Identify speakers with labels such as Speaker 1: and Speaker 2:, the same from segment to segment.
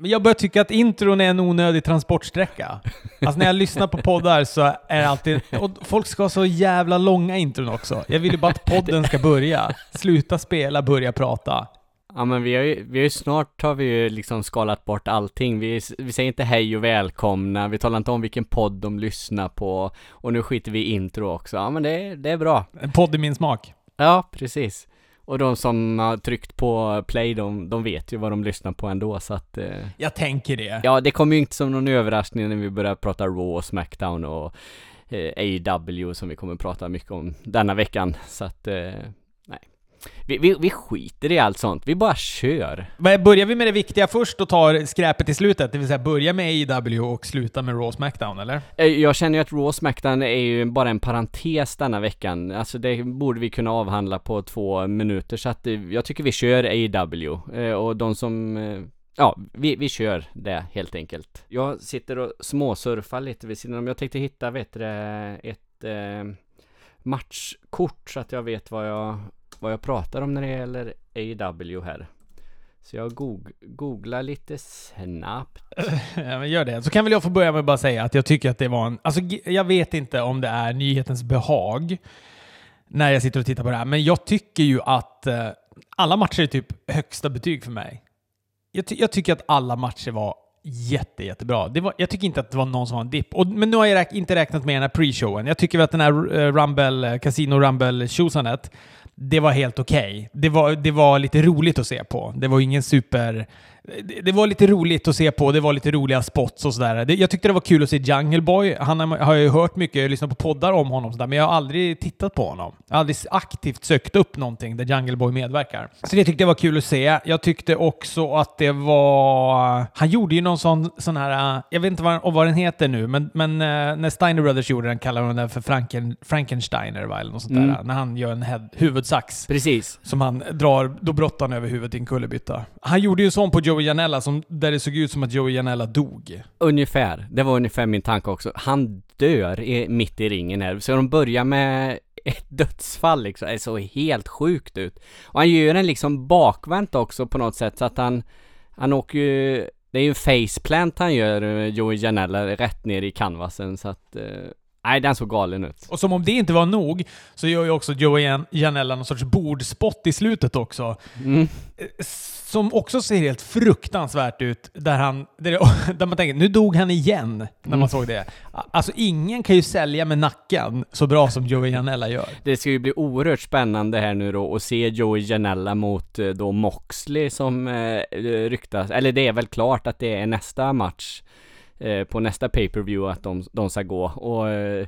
Speaker 1: Men jag börjar tycka att intron är en onödig transportsträcka. Alltså när jag lyssnar på poddar så är det alltid... Och folk ska ha så jävla långa intron också. Jag vill ju bara att podden ska börja. Sluta spela, börja prata.
Speaker 2: Ja men vi har ju, vi har ju snart har vi ju liksom skalat bort allting. Vi, vi säger inte hej och välkomna, vi talar inte om vilken podd de lyssnar på. Och nu skiter vi i intro också. Ja men det, det är bra.
Speaker 1: En podd i min smak.
Speaker 2: Ja, precis. Och de som har tryckt på play, de, de vet ju vad de lyssnar på ändå så att... Eh,
Speaker 1: Jag tänker det.
Speaker 2: ja, det kommer ju inte som någon överraskning när vi börjar prata Raw och Smackdown och eh, AEW som vi kommer prata mycket om denna veckan. Så att, eh. Vi, vi, vi skiter i allt sånt, vi bara kör.
Speaker 1: Men Börjar vi med det viktiga först och tar skräpet i slutet? Det vill säga börja med AEW och sluta med Raw Smackdown, eller?
Speaker 2: Eh, Jag känner ju att Raw Smackdown är ju bara en parentes denna veckan. Alltså det borde vi kunna avhandla på två minuter så att eh, jag tycker vi kör AEW. Eh, Och de som Ja, vi, vi kör det helt enkelt. Jag sitter och småsurfar lite vid sidan om. Jag tänkte hitta, vet du, ett eh, matchkort så att jag vet vad jag, vad jag pratar om när det gäller AW här. Så jag goog- googlar lite snabbt.
Speaker 1: Ja, men gör det. Så kan väl jag få börja med att bara säga att jag tycker att det var en... Alltså, jag vet inte om det är nyhetens behag när jag sitter och tittar på det här, men jag tycker ju att eh, alla matcher är typ högsta betyg för mig. Jag, ty- jag tycker att alla matcher var jätte, jättebra. Det var, jag tycker inte att det var någon som var en dipp. Och- Men nu har jag räk- inte räknat med den här pre-showen. Jag tycker väl att den här eh, Rumble, eh, Casino Rumble-tjosanet, det var helt okej. Det, var, det var lite roligt att se på. Det var ingen super... Det, var lite roligt att se på. Det var lite roliga spots och sådär. Jag tyckte det var kul att se Jungle Boy. Han har, jag ju hört mycket, jag lyssnat på poddar om honom sådär, men jag har aldrig tittat på honom. Jag har aldrig aktivt sökt upp någonting där Jungle Boy medverkar. Så det tyckte jag var kul att se. Jag tyckte också att det var... Han gjorde ju någon sån, sån här... äh, Jag vet inte vad, vad den heter nu, men, men äh, när Steiner Brothers gjorde den kallade de den för Franken, Frankensteiner, va? Eller något sånt
Speaker 2: Mm.
Speaker 1: där. När han gör en head, huvudsax
Speaker 2: Precis.
Speaker 1: som han drar, då brottar han över huvudet i en kullerbytta. Han gjorde ju sån på Joey Janella, som, där det såg ut som att Joey Janella dog.
Speaker 2: Ungefär. Det var ungefär min tanke också. Han dör i, mitt i ringen här. Så de börjar med ett dödsfall liksom. Det såg helt sjukt ut. Och han gör den liksom bakvänt också på något sätt så att han, han åker ju, det är ju en faceplant han gör, eh, Joey Janella, rätt ner i canvasen så att, eh, nej den såg galen ut.
Speaker 1: Och som om det inte var nog, så gör ju också Joey Jan- Janella någon sorts bordspott i slutet också.
Speaker 2: Mm.
Speaker 1: Som också ser helt fruktansvärt ut, där, han, där man tänker nu dog han igen, när man
Speaker 2: Mm.
Speaker 1: såg det. Alltså ingen kan ju sälja med nacken så bra som Joey Janella gör.
Speaker 2: Det ska ju bli oerhört spännande här nu då att se Joey Janella mot eh, då Moxley som eh, ryktas, eller det är väl klart att det är nästa match eh, på nästa pay-per-view att de, de ska gå och eh,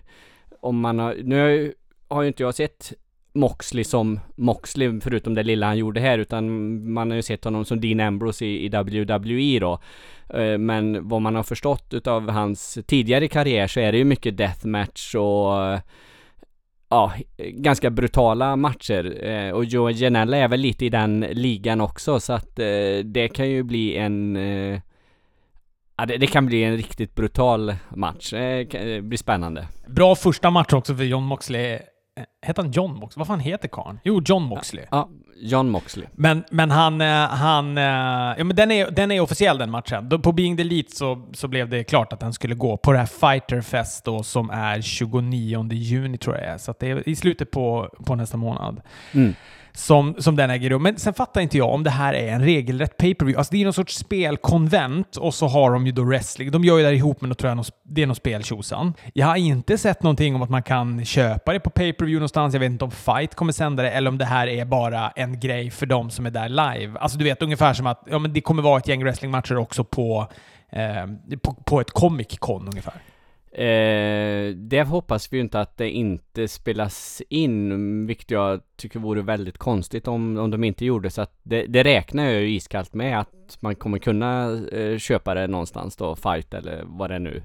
Speaker 2: om man har, nu har ju- har ju inte jag sett Moxley som Moxley förutom det lilla han gjorde här utan man har ju sett honom som Dean Ambrose i, i WWE då. Eh, men vad man har förstått utav hans tidigare karriär så är det ju mycket deathmatch och eh, ja, ganska brutala matcher. Eh, och Joe Janella är väl lite i den ligan också så att eh, det kan ju bli en eh, Ja, det, det kan bli en riktigt brutal match. Eh, kan- Det blir spännande.
Speaker 1: Bra första match också för John Moxley. Eh, Heter han John Moxley? Vad fan heter karln? Jo, John Moxley.
Speaker 2: Ja, John Moxley.
Speaker 1: Men, men han, eh, han eh, ja men den är, den är officiell den matchen. På Being the Elite så, så blev det klart att han skulle gå på det här Fighter Fest då som är 29 juni tror jag det är. Så det är i slutet på, på nästa månad.
Speaker 2: Mm.
Speaker 1: Som, som den äger rum. Men sen fattar inte jag om det här är en regelrätt pay-per-view. Alltså det är någon sorts spelkonvent och så har de ju då wrestling. De gör ju det här ihop med något, tror jag, något, det är någon speltjosan. Jag har inte sett någonting om att man kan köpa det på pay-per-view någonstans. Jag vet inte om Fight kommer sända det eller om det här är bara en grej för de som är där live. Alltså du vet ungefär som att ja, men det kommer vara ett gäng wrestlingmatcher också på, eh, på, på ett Comic Con ungefär.
Speaker 2: Eh, det hoppas vi ju inte att det inte spelas in, vilket jag tycker vore väldigt konstigt om, om de inte gjorde. Så att det, det räknar jag ju iskallt med att man kommer kunna eh, köpa det någonstans då, fight eller vad det nu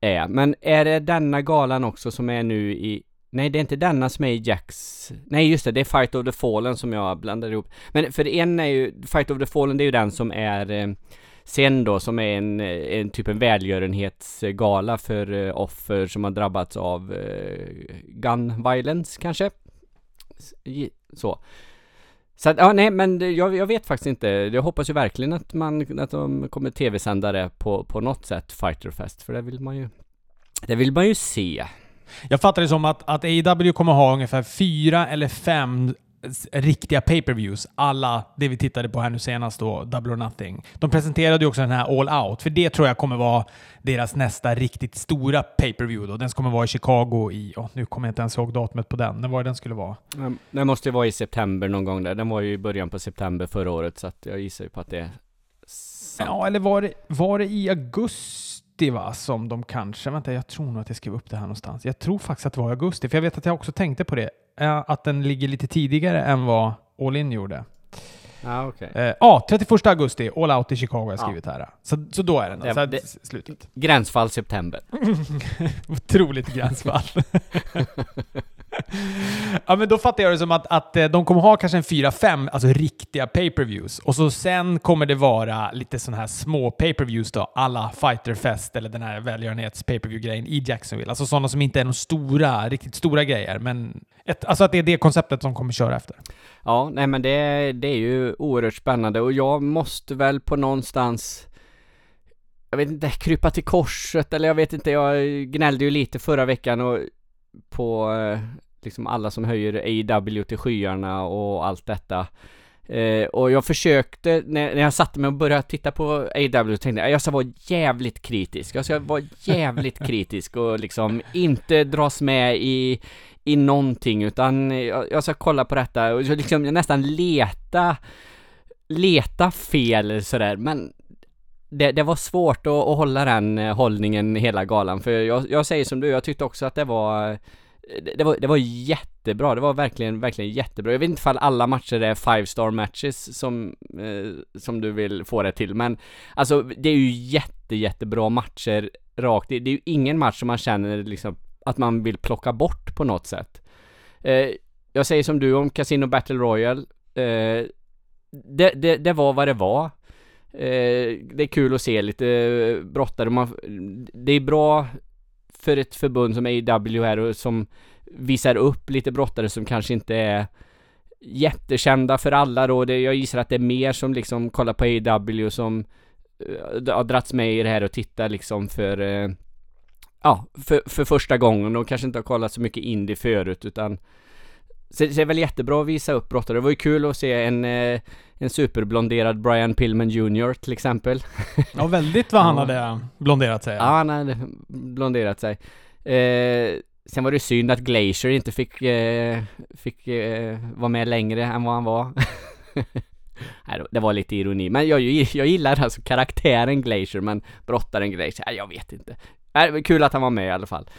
Speaker 2: är. Men är det denna galan också som är nu i Nej, det är inte denna som är i Jacks... Nej, just det, det är Fight of the Fallen som jag blandar ihop. Men för en är ju, Fight of the Fallen, det är ju den som är eh, sen då, som är en, en typ en välgörenhetsgala för eh, offer som har drabbats av eh, gun violence kanske? Så. Så att, ja, nej, men jag, jag vet faktiskt inte. Jag hoppas ju verkligen att man, att de kommer tv-sända det på, på något sätt, Fighterfest, för det vill man ju, det vill man ju se.
Speaker 1: Jag fattar det som att, att AEW kommer ha ungefär fyra eller fem riktiga pay-per-views, alla det vi tittade på här nu senast då, Double or Nothing. De presenterade ju också den här All Out, för det tror jag kommer vara deras nästa riktigt stora pay-per-view då. Den kommer vara i Chicago i, oh, nu kommer jag inte ens ihåg datumet på den. När var den skulle vara?
Speaker 2: Den måste ju vara i september någon gång där. Den var ju i början på september förra året, så att jag gissar ju på att det är sant.
Speaker 1: Ja, eller var det, var det i augusti va? Som de kanske... Vänta, jag tror nog att jag skrev upp det här någonstans. Jag tror faktiskt att det var i augusti, för jag vet att jag också tänkte på det. Eh, Att den ligger lite tidigare än vad All In gjorde.
Speaker 2: Ja, okej.
Speaker 1: Eh, Ja, 31 augusti, All Out i Chicago har jag
Speaker 2: Ja.
Speaker 1: skrivit här. Så, så då är den.
Speaker 2: Det-
Speaker 1: så här,
Speaker 2: det-
Speaker 1: slutet.
Speaker 2: Gränsfall september.
Speaker 1: Otroligt gränsfall. ja, men då fattar jag det som att, att eh, de kommer ha kanske en fyra, fem alltså riktiga pay-per-views. Och så sen kommer det vara lite sådana här små pay-per-views då, alla Fighterfest eller den här välgörenhets pay-per-view-grejen i Jacksonville. Alltså sådana som inte är de stora, riktigt stora grejer, men ett, alltså att det är det konceptet som kommer köra efter.
Speaker 2: Ja, nej men det, det är ju oerhört spännande och jag måste väl på någonstans jag vet inte, krypa till korset eller jag vet inte, jag gnällde ju lite förra veckan och på eh, liksom alla som höjer AEW till skyarna och allt detta. Eh, och jag försökte, när, när jag satte mig och började titta på AEW, tänkte jag jag ska vara jävligt kritisk. Jag ska vara jävligt kritisk och liksom inte dras med i, i någonting utan jag, jag ska kolla på detta och liksom nästan leta, leta fel sådär men det, det var svårt att, att hålla den eh, hållningen hela galan för jag, jag säger som du, jag tyckte också att det var det, var, det var jättebra, det var verkligen, verkligen jättebra. Jag vet inte ifall alla matcher är five star matches som, eh, som du vill få det till, men alltså det är ju jätte, jättebra matcher rakt. Det, det är ju ingen match som man känner liksom att man vill plocka bort på något sätt. Eh, jag säger som du om Casino Battle Royale. Eh, det, det, det var vad det var. Eh, det är kul att se lite brottare. Man, det är bra för ett förbund som AEW här och som visar upp lite brottare som kanske inte är jättekända för alla då. Det, jag gissar att det är mer som liksom kollar på AEW som uh, har dragits med i det här och tittar liksom för uh, ja, för, för första gången och kanske inte har kollat så mycket indie förut utan så, det är väl jättebra att visa upp brottare. Det var ju kul att se en, eh, en superblonderad Brian Pillman Jr till exempel.
Speaker 1: Ja, väldigt vad han hade blonderat sig.
Speaker 2: Ja, han hade blonderat sig. Eh, sen var det synd att Glacier inte fick, eh, fick eh, vara med längre än vad han var. Nej, det var lite ironi. Men jag, jag gillar alltså karaktären Glacier, men brottaren Glacier, jag vet inte. Nej, kul att han var med i alla fall.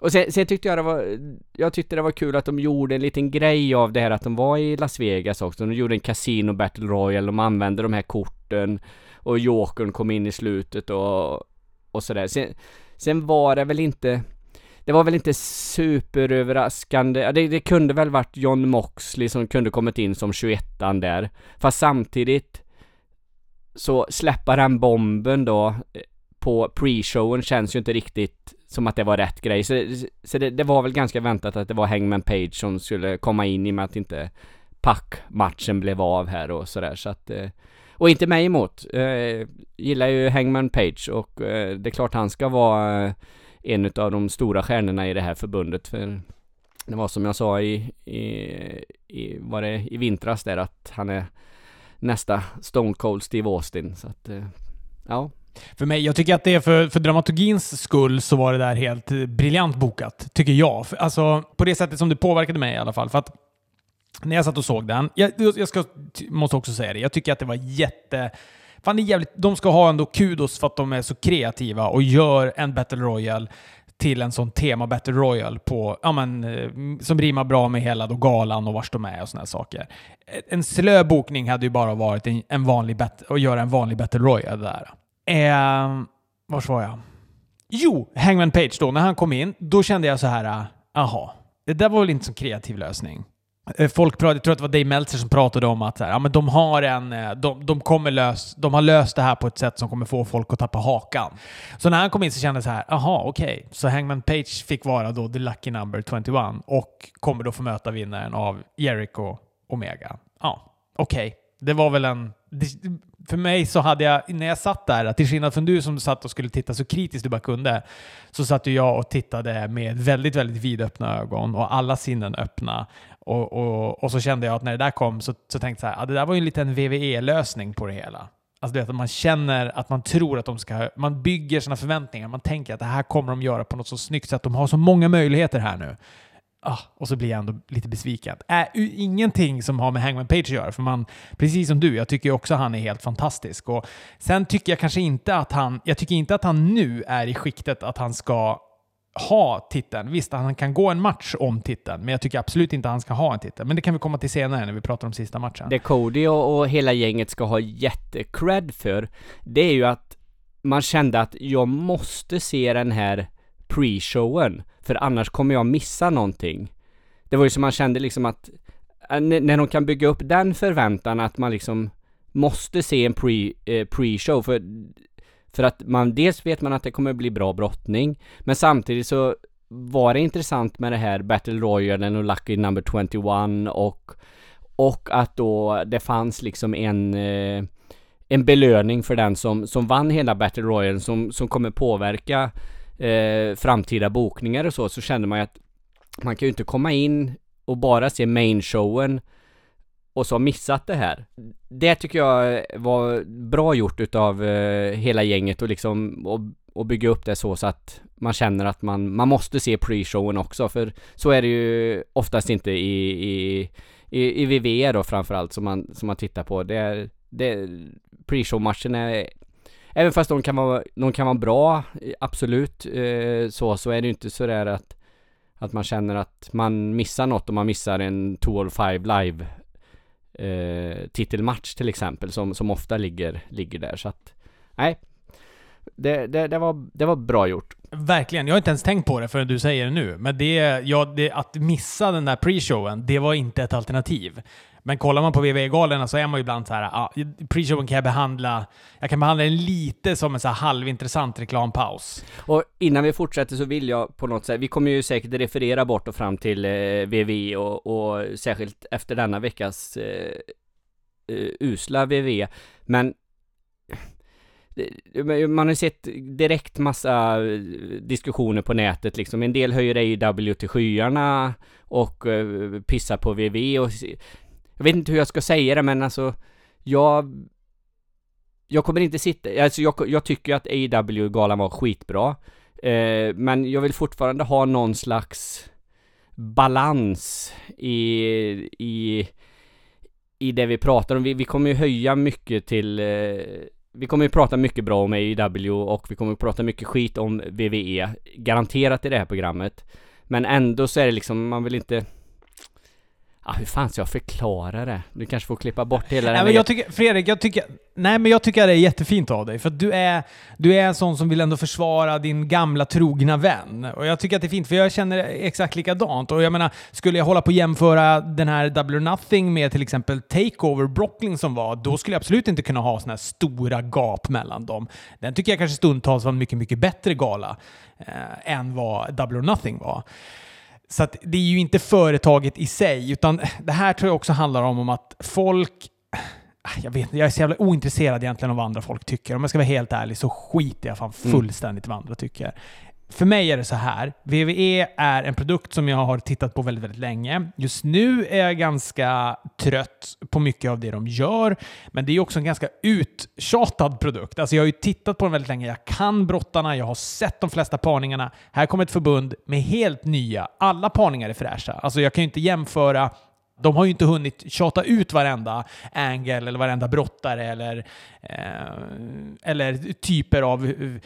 Speaker 2: Och sen, sen tyckte jag det var, jag tyckte det var kul att de gjorde en liten grej av det här att de var i Las Vegas också. De gjorde en Casino Battle Royale, de använde de här korten och Jokern kom in i slutet och, och sådär. Sen, sen var det väl inte det var väl inte superöverraskande, ja, det, det kunde väl varit John Moxley som kunde kommit in som 21 där. Fast samtidigt så släppa den bomben då eh, på pre-showen känns ju inte riktigt som att det var rätt grej. Så, så det, det var väl ganska väntat att det var Hangman Page som skulle komma in i och med att inte packmatchen blev av här och sådär. Så att, eh, och inte mig emot. Eh, gillar ju Hangman Page och eh, det är klart han ska vara eh, en av de stora stjärnorna i det här förbundet. För det var som jag sa i, i, i, var det i vintras där att han är nästa Stone Cold Steve Austin. Så att, eh, ja.
Speaker 1: För mig, jag tycker att det är för, för dramaturgins skull så var det där helt briljant bokat, tycker jag. För, alltså, på det sättet som det påverkade mig i alla fall. För att när jag satt och såg den, jag, jag ska, måste också säga det, jag tycker att det var jätte... Fan, det är jävligt, de ska ha ändå kudos för att de är så kreativa och gör en Battle Royale till en sån tema Battle Royale på, ja, men, eh, som rimmar bra med hela då galan och vars de är och såna här saker. En slö bokning hade ju bara varit en, en vanlig bet- att göra en vanlig Battle Royale där. Eh, vars var jag? Jo, Hangman Page då. När han kom in, då kände jag så här, äh, aha, det där var väl inte så kreativ lösning. Eh, folk pratade, jag tror att det var Dave Meltzer som pratade om att så här, ja, men de, har en, eh, de, de, kommer lös, de har löst det här på ett sätt som kommer få folk att tappa hakan. Så när han kom in så kände jag så här, aha, okej. Så Hangman Page fick vara då the lucky number 21 och kommer då få möta vinnaren av Jericho Omega. Ja, okej, okay, det var väl en... För mig så hade jag, när jag satt där, till skillnad från du som satt och skulle titta så kritiskt du bara kunde, så satt ju jag och tittade med väldigt, väldigt vidöppna ögon och alla sinnen öppna. Och, och, och så kände jag att när det där kom så, så tänkte jag att ah, det där var ju en liten VVE-lösning på det hela. Alltså det att man känner att man tror att de ska... Man bygger sina förväntningar. Man tänker att det här kommer de göra på något så snyggt sätt. De har så många möjligheter här nu. Ah, och så blir jag ändå lite besviken. Äh, ingenting som har med Hangman Page att göra, för man, precis som du, jag tycker också att han är helt fantastisk. Och sen tycker jag kanske inte att han, jag tycker inte att han nu är i skiktet att han ska ha titeln. Visst, han kan gå en match om titeln, men jag tycker absolut inte att han ska ha en titel. Men det kan vi komma till senare när vi pratar om sista matchen.
Speaker 2: Det Cody och, och hela gänget ska ha jättecred för, det är ju att man kände att jag måste se den här pre-showen, för annars kommer jag missa någonting. Det var ju som man kände liksom att eh, när de kan bygga upp den förväntan att man liksom måste se en pre, eh, pre-show, för för att man, dels vet man att det kommer bli bra brottning, men samtidigt så var det intressant med det här Battle Royale och Lucky Number 21 och och att då det fanns liksom en eh, en belöning för den som, som vann hela Battle Royale som, som kommer påverka eh, framtida bokningar och så, så kände man ju att man kan ju inte komma in och bara se main showen och så missat det här. Det tycker jag var bra gjort utav eh, hela gänget och liksom och, och bygga upp det så, så att man känner att man, man måste se pre-showen också för så är det ju oftast inte i, i, i, i VV då framförallt som man, som man tittar på. Det är, det, pre-show-matchen är Även fast de kan vara, de kan vara bra, eh, absolut, eh, så, så är det ju inte så där att att man känner att man missar något om man missar en 205 live eh, titelmatch till exempel som, som ofta ligger, ligger där. Så att, nej. Det, det, det, var, det var bra gjort.
Speaker 1: Verkligen. Jag har inte ens tänkt på det förrän du säger det nu. Men det, ja, det, att missa den där pre-showen, det var inte ett alternativ. Men kollar man på WWE-galorna så är man ju ibland så här, ah, pre-showen kan jag behandla, jag kan behandla den lite som en så här halvintressant reklampaus.
Speaker 2: Och innan vi fortsätter så vill jag på något sätt, vi kommer ju säkert referera bort och fram till eh, VV och, och särskilt efter denna veckas eh, eh usla VV, eh, men man har sett direkt massa eh, diskussioner på nätet liksom. En del höjer AW till skyarna och pissar på VV och jag vet inte hur jag ska säga det men alltså, jag jag kommer inte sitta, alltså jag, jag tycker att AW-galan var skitbra. Eh, men jag vill fortfarande ha någon slags balans i, i, i det vi pratar om. Vi, vi kommer ju höja mycket till, eh, vi kommer ju prata mycket bra om AEW och vi kommer att prata mycket skit om VVE, garanterat i det här programmet. Men ändå så är det liksom, man vill inte Ah, hur fan ska jag förklara det? Du kanske får klippa bort hela
Speaker 1: den. men jag tycker, Fredrik, jag tycker, nej men jag tycker det är jättefint av dig. För du är, du är en sån som vill ändå försvara din gamla trogna vän. Och jag tycker att det är fint, för jag känner exakt likadant. Och jag menar, skulle jag hålla på att jämföra den här Double or Nothing med till exempel Takeover Brooklyn som var, då skulle jag absolut inte kunna ha såna här stora gap mellan dem. Den tycker jag kanske stundtals var en mycket, mycket bättre gala eh, än vad Double or Nothing var. Så det är ju inte företaget i sig, utan det här tror jag också handlar om, om att folk... Jag vet jag är så jävla ointresserad egentligen av vad andra folk tycker. Om jag ska vara helt ärlig så skiter jag fan mm. fullständigt i vad andra tycker för mig är det så här. VVE är en produkt som jag har tittat på väldigt, väldigt länge. Just nu är jag ganska trött på mycket av det de gör, men det är också en ganska uttjatad produkt. Alltså jag har ju tittat på den väldigt länge. Jag kan brottarna, jag har sett de flesta parningarna. Här kommer ett förbund med helt nya. Alla parningar är fräscha. Alltså jag kan ju inte jämföra de har ju inte hunnit tjata ut varenda angle eller varenda brottare eller, eh, eller typer av uh,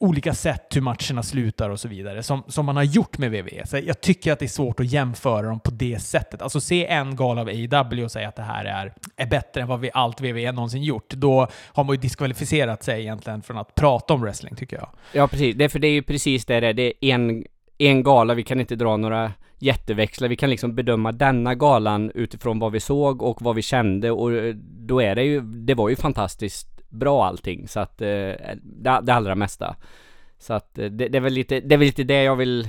Speaker 1: olika sätt hur matcherna slutar och så vidare som, som man har gjort med WWE. Så jag tycker att det är svårt att jämföra dem på det sättet. Alltså se en gala av AEW och säga att det här är, är bättre än vad vi, allt WWE någonsin gjort. Då har man ju diskvalificerat sig egentligen från att prata om wrestling tycker jag.
Speaker 2: Ja, precis. Det, för det är ju precis det det är. Det är en, en gala, vi kan inte dra några jätteväxla, Vi kan liksom bedöma denna galan utifrån vad vi såg och vad vi kände och eh, då är det ju, det var ju fantastiskt bra allting så att eh, det, det allra mesta. Så att eh, det, det, är väl lite, det är väl lite det jag vill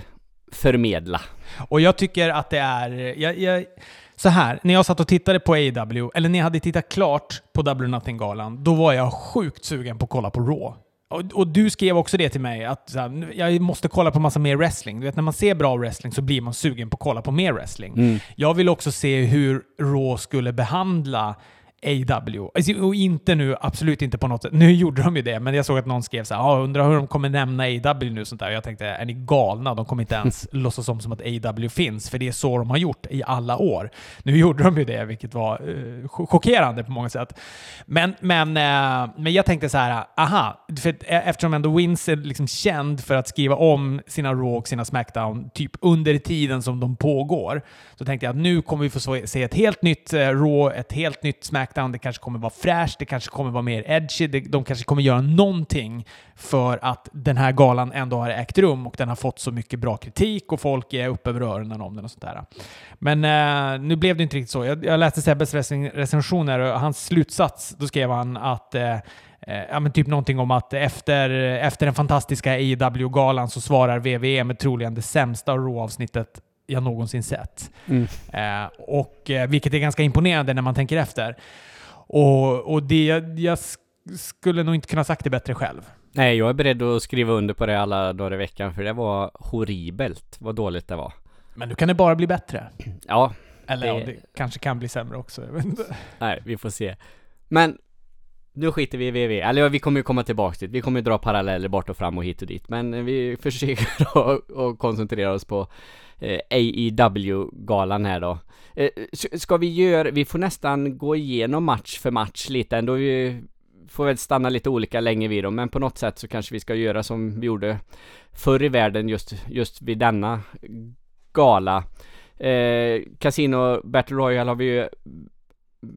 Speaker 2: förmedla.
Speaker 1: Och jag tycker att det är... Jag, jag, så här, när jag satt och tittade på AW, eller när jag hade tittat klart på W Nothing-galan, då var jag sjukt sugen på att kolla på Raw. Och, och, du skrev också det till mig, att här, jag måste kolla på massa mer wrestling. Du vet, när man ser bra wrestling så blir man sugen på att kolla på mer wrestling.
Speaker 2: Mm.
Speaker 1: Jag vill också se hur Raw skulle behandla AW. Alltså, och inte nu, absolut inte på något sätt. Nu gjorde de ju det, men jag såg att någon skrev så här, ah, undrar hur de kommer nämna AW nu sånt där. Jag tänkte, är ni galna? De kommer inte ens låtsas om som att AW finns, för det är så de har gjort i alla år. Nu gjorde de ju det, vilket var uh, chockerande på många sätt. Men, men, uh, men jag tänkte så här, aha, för eftersom ändå Vince är liksom känd för att skriva om sina Raw och sina Smackdown typ under tiden som de pågår, så tänkte jag att nu kommer vi få se ett helt nytt uh, Raw, ett helt nytt Smackdown Smackdown, det kanske kommer vara fräscht, det kanske kommer vara mer edgy, de kanske kommer göra någonting för att den här galan ändå har ägt rum och den har fått så mycket bra kritik och folk är uppe över öronen om den och sånt där. Men eh, nu blev det inte riktigt så. Jag, jag läste Sebbes recensioner och hans slutsats, då skrev han att eh, eh, Ja, men typ någonting om att efter, efter den fantastiska AEW-galan så svarar WWE med troligen det sämsta Raw-avsnittet jag någonsin sett. Mm. Eh, och, eh, vilket är ganska imponerande när man tänker efter. Och, och det, jag skulle nog inte kunna sagt det bättre själv.
Speaker 2: Nej, jag är beredd att skriva under på det alla dagar i veckan, för det var horribelt vad dåligt det var.
Speaker 1: Men nu kan det bara bli bättre.
Speaker 2: Ja.
Speaker 1: Eller det... ja, det kanske kan bli sämre också.
Speaker 2: Nej, vi får se. Men nu skiter vi i VV, eller vi kommer ju komma tillbaka dit, vi kommer ju dra paralleller bort och fram och hit och dit Men vi försöker att koncentrera oss på eh, AEW-galan här då eh, Ska vi göra, vi får nästan gå igenom match för match lite ändå vi Får väl stanna lite olika länge vid dem, men på något sätt så kanske vi ska göra som vi gjorde förr i världen just, just vid denna gala eh, Casino Battle Royale har vi ju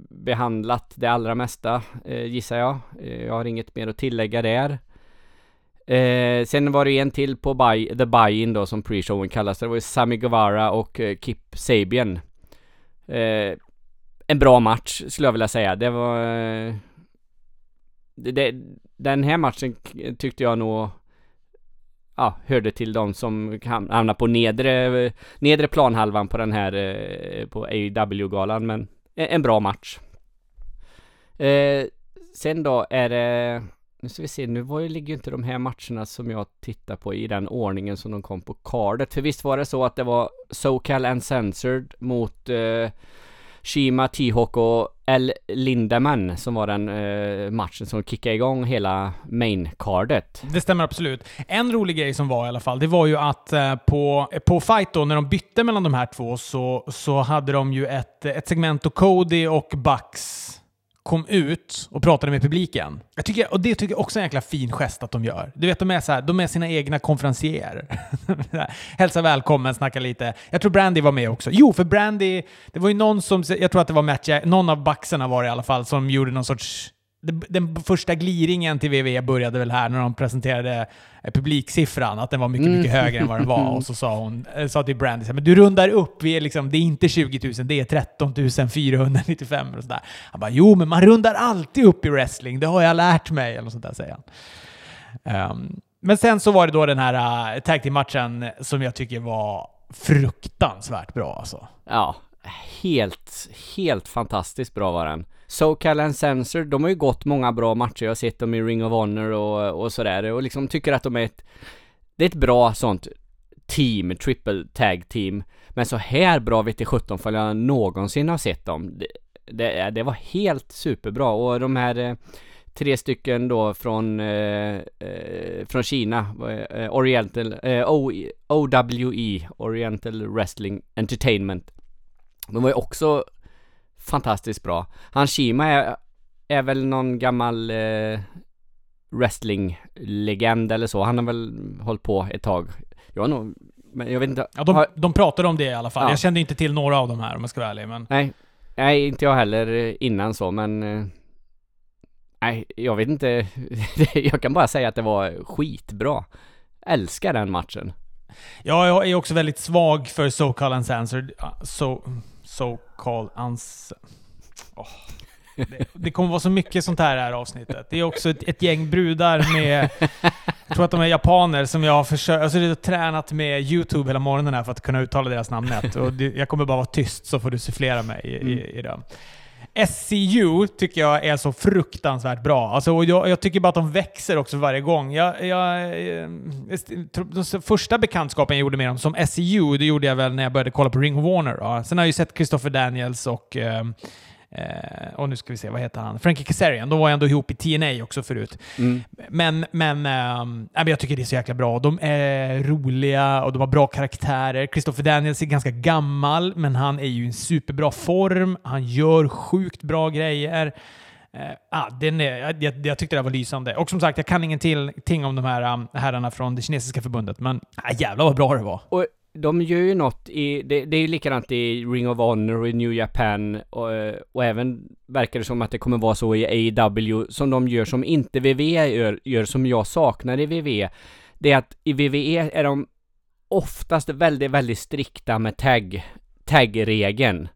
Speaker 2: behandlat det allra mesta eh, gissar jag. Eh, jag har inget mer att tillägga där. Eh, sen var det en till på buy, The Buy-In då som pre-showen kallas. Det var ju Sami Guevara och eh, Kip Sabian. Eh, en bra match skulle jag vilja säga. Det var... Eh, det, den här matchen tyckte jag nog ja, hörde till de som hamnade på nedre, nedre planhalvan på den här eh, på AW-galan men en bra match. Eh, sen då är det nu ska vi se, nu var ju, ligger ju inte de här matcherna som jag tittar på i den ordningen som de kom på kardet. För visst var det så att det var SoCal Uncensored mot eh, Shima, T-Hawk och L. Lindemann som var den eh, matchen som kickade igång hela main-cardet.
Speaker 1: Det stämmer absolut. En rolig grej som var i alla fall, det var ju att eh, på, på fight då, när de bytte mellan de här två, så, så hade de ju ett, ett segment då Cody och Bucks kom ut och pratade med publiken. Jag tycker, och det tycker jag också är en jäkla fin gest att de gör. Du vet, de är, så här, de är sina egna konferencierer. Hälsa välkommen, snacka lite. Jag tror Brandy var med också. Jo, för Brandy, det var ju någon som, jag tror att det var Matt någon av baxarna var det i alla fall, som gjorde någon sorts den första gliringen till WWE började väl här när de presenterade eh, publiksiffran, att den var mycket, mycket mm. högre än vad den var. Och så sa hon, eh, sa till Brandy, men du rundar upp, vi är liksom, det är inte 20 000, det är 13 495 och sådär. Han bara, jo men man rundar alltid upp i wrestling, det har jag lärt mig, eller något sånt där säger han. Um, men sen så var det då den här uh, tag team-matchen som jag tycker var fruktansvärt bra alltså.
Speaker 2: Ja, helt, helt fantastiskt bra var den. SoCal and Sensor, de har ju gått många bra matcher. Jag har sett dem i Ring of Honor och, och sådär och liksom tycker att de är ett Det är ett bra sånt team, triple tag team. Men så här bra vet jag 17 fall jag någonsin har sett dem. Det, det, det var helt superbra och de här eh, tre stycken då från, eh, eh, från Kina, eh, Oriental, eh, OWE, Oriental Wrestling Entertainment. De var ju också fantastiskt bra. Han Shima är, är väl någon gammal eh, wrestling-legend eller så. Han har väl hållit på ett tag. Jag har nog, men jag vet inte.
Speaker 1: Ja, de, de pratade om det i alla fall. Ja. Jag kände inte till några av de här om jag ska vara ärlig. Men...
Speaker 2: Nej, nej, inte jag heller innan så, men eh, Nej, jag vet inte. jag kan bara säga att det var skitbra. Älskar den matchen.
Speaker 1: Ja, jag är också väldigt svag för So Call Uncensored. So, so called uns... Oh. Det, det, kommer vara så mycket sånt här i det här avsnittet. Det är också ett, ett gäng brudar med tror att de är japaner som jag har försökt... Alltså jag har tränat med YouTube hela morgonen här för att kunna uttala deras namnet. Och det, jag kommer bara vara tyst så får du sufflera mig i,
Speaker 2: Mm.
Speaker 1: i, i det. SCU tycker jag är så fruktansvärt bra. Alltså, och jag, jag tycker bara att de växer också varje gång. Jag, jag, eh, den de första bekantskapen jag gjorde med dem som SCU, det gjorde jag väl när jag började kolla på Ring of Warner. Då. Sen har jag ju sett Christopher Daniels och eh, Eh, och nu ska vi se, vad heter han? Frankie Kazarian. De var ändå ihop i TNA också förut.
Speaker 2: Mm.
Speaker 1: Men, men, men jag tycker det är så jäkla bra. De är roliga och de har bra karaktärer. Christopher Daniels är ganska gammal, men han är ju i en superbra form. Han gör sjukt bra grejer. Eh, ah, den är, jag, jag, jag tyckte det var lysande. Och som sagt, jag kan ingenting om de här um, herrarna från det kinesiska förbundet, men ah, jävlar vad bra det var.
Speaker 2: Och de gör ju något i, det, det är ju likadant i Ring of Honor och i New Japan och, eh, och även verkar det som att det kommer vara så i AEW som de gör som inte WWE gör, gör som jag saknar i WWE. Det är att i WWE är de oftast väldigt, väldigt strikta med tag, tag-regeln.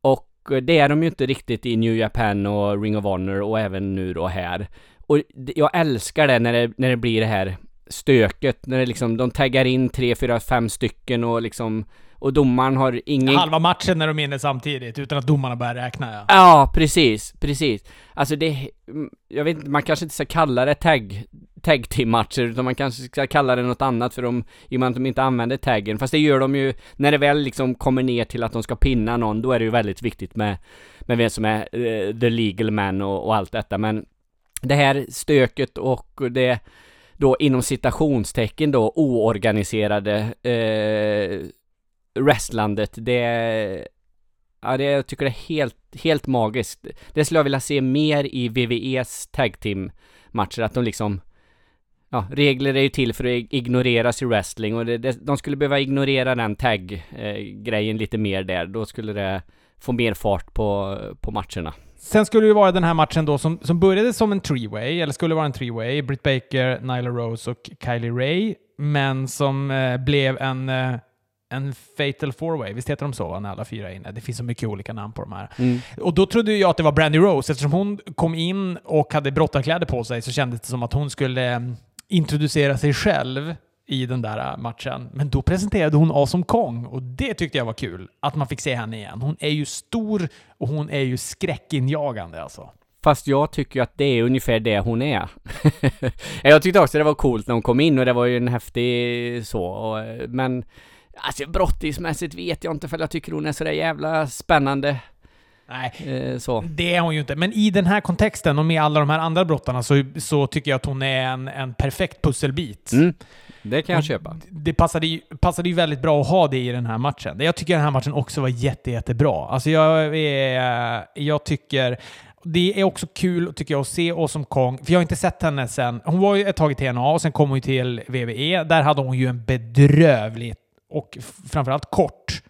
Speaker 2: Och eh, det är de ju inte riktigt i New Japan och Ring of Honor och även nu då här. Och jag älskar det när det, när det blir det här stöket när det liksom, de taggar in tre, fyra, fem stycken och liksom och domaren har ingen...
Speaker 1: Halva matchen när de är inne samtidigt, utan att domarna börjar räkna ja.
Speaker 2: Ja, precis, precis. Alltså det, jag vet inte, man kanske inte ska kalla det tag, tag team matcher utan man kanske ska kalla det något annat för de, i och med att de inte använder taggen. Fast det gör de ju, när det väl liksom kommer ner till att de ska pinna någon, då är det ju väldigt viktigt med, med vem som är uh, the legal man och, och allt detta. Men det här stöket och det då inom citationstecken då oorganiserade eh, wrestlandet, det Ja, det, jag tycker det är helt, helt magiskt. Det skulle jag vilja se mer i VVEs tag team matcher, att de liksom Ja, regler är ju till för att ignoreras i wrestling och det, det, de skulle behöva ignorera den tag-grejen eh, lite mer där. Då skulle det få mer fart på, på matcherna.
Speaker 1: Sen skulle det vara den här matchen då som, som började som en three-way, eller skulle vara en three-way. Britt Baker, Nyla Rose och Kylie Ray. Men som eh, blev en, eh, en fatal four-way. Visst heter de så, va, när alla fyra är inne? Det finns så mycket olika namn på de här.
Speaker 2: Mm.
Speaker 1: Och då trodde jag att det var Brandy Rose. Eftersom hon kom in och hade brottarkläder på sig så kändes det som att hon skulle eh, introducera sig själv i den där äh, matchen. Men då presenterade hon Awesome Kong och det tyckte jag var kul. Att man fick se henne igen. Hon är ju stor och hon är ju skräckinjagande alltså.
Speaker 2: Fast jag tycker ju att det är ungefär det hon är. jag tyckte också det var coolt när hon kom in och det var ju en häftig så. Och, eh, men alltså brottismässigt vet jag inte för jag tycker hon är sådär jävla spännande.
Speaker 1: Nej,
Speaker 2: eh, så.
Speaker 1: det är hon ju inte. Men i den här kontexten och med alla de här andra brottarna så, så tycker jag att hon är en, en perfekt pusselbit.
Speaker 2: Mm. Det kan jag köpa.
Speaker 1: Det passade ju, passade ju väldigt bra att ha det i den här matchen. Jag tycker den här matchen också var jätte, jättebra. Alltså jag, är, jag tycker... Det är också kul tycker jag att se Awesome Kong, för jag har inte sett henne sen... Hon var ju ett tag i TNA och sen kom hon ju till WWE. Där hade hon ju en bedrövlig och framförallt kort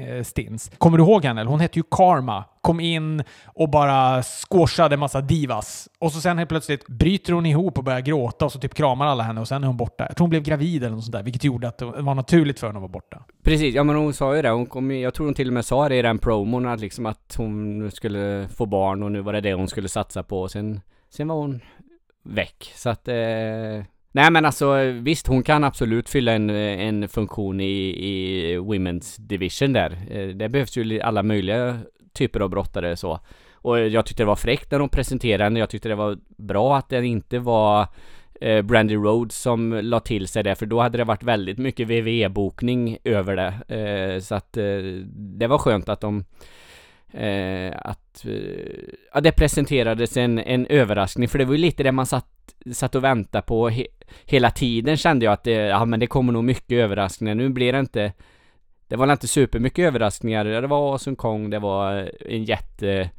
Speaker 1: Eh, stins. Kommer du ihåg henne? Hon hette ju Karma. Kom in och bara squashade massa divas. Och så sen helt plötsligt bryter hon ihop och börjar gråta och så typ kramar alla henne och sen är hon borta. Jag tror hon blev gravid eller något sånt där, vilket gjorde att det var naturligt för henne att vara borta.
Speaker 2: Precis, ja men hon sa ju det. Hon kom, jag tror hon till och med sa det i den promon att liksom att hon skulle få barn och nu var det det hon skulle satsa på. Och sen, sen var hon väck. Så att eh, Nej men alltså visst, hon kan absolut fylla en, en funktion i, i Women's Division där. Eh, det behövs ju alla möjliga typer av brottare så. Och jag tyckte det var fräckt när de presenterade henne. Jag tyckte det var bra att det inte var eh, Brandy Rhodes som la till sig det, för då hade det varit väldigt mycket VVE-bokning över det. Eh, så att det var skönt att de att Ja, det presenterades en, en överraskning, för det var ju lite det man satt, satt och väntade på he, hela tiden kände jag att det, ja men det kommer nog mycket överraskningar. Nu blir det inte Det var inte supermycket överraskningar. Det var Asun Kong, det var en jätte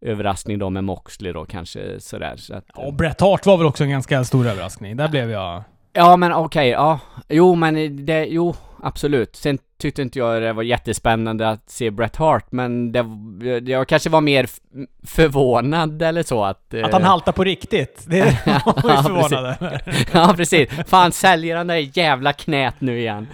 Speaker 2: överraskning då med Moxley då kanske sådär. Så att,
Speaker 1: och Bret Hart var väl också en ganska stor överraskning. Där blev jag...
Speaker 2: Ja men okej, okay, ja. Jo men det, jo absolut. Sen tyckte inte jag det var jättespännande att se Bret Hart, men det, jag kanske var mer förvånad eller så att...
Speaker 1: Att han haltar på riktigt, det var ju förvånad över.
Speaker 2: ja, precis. Fan, säljer han det jävla knät nu igen?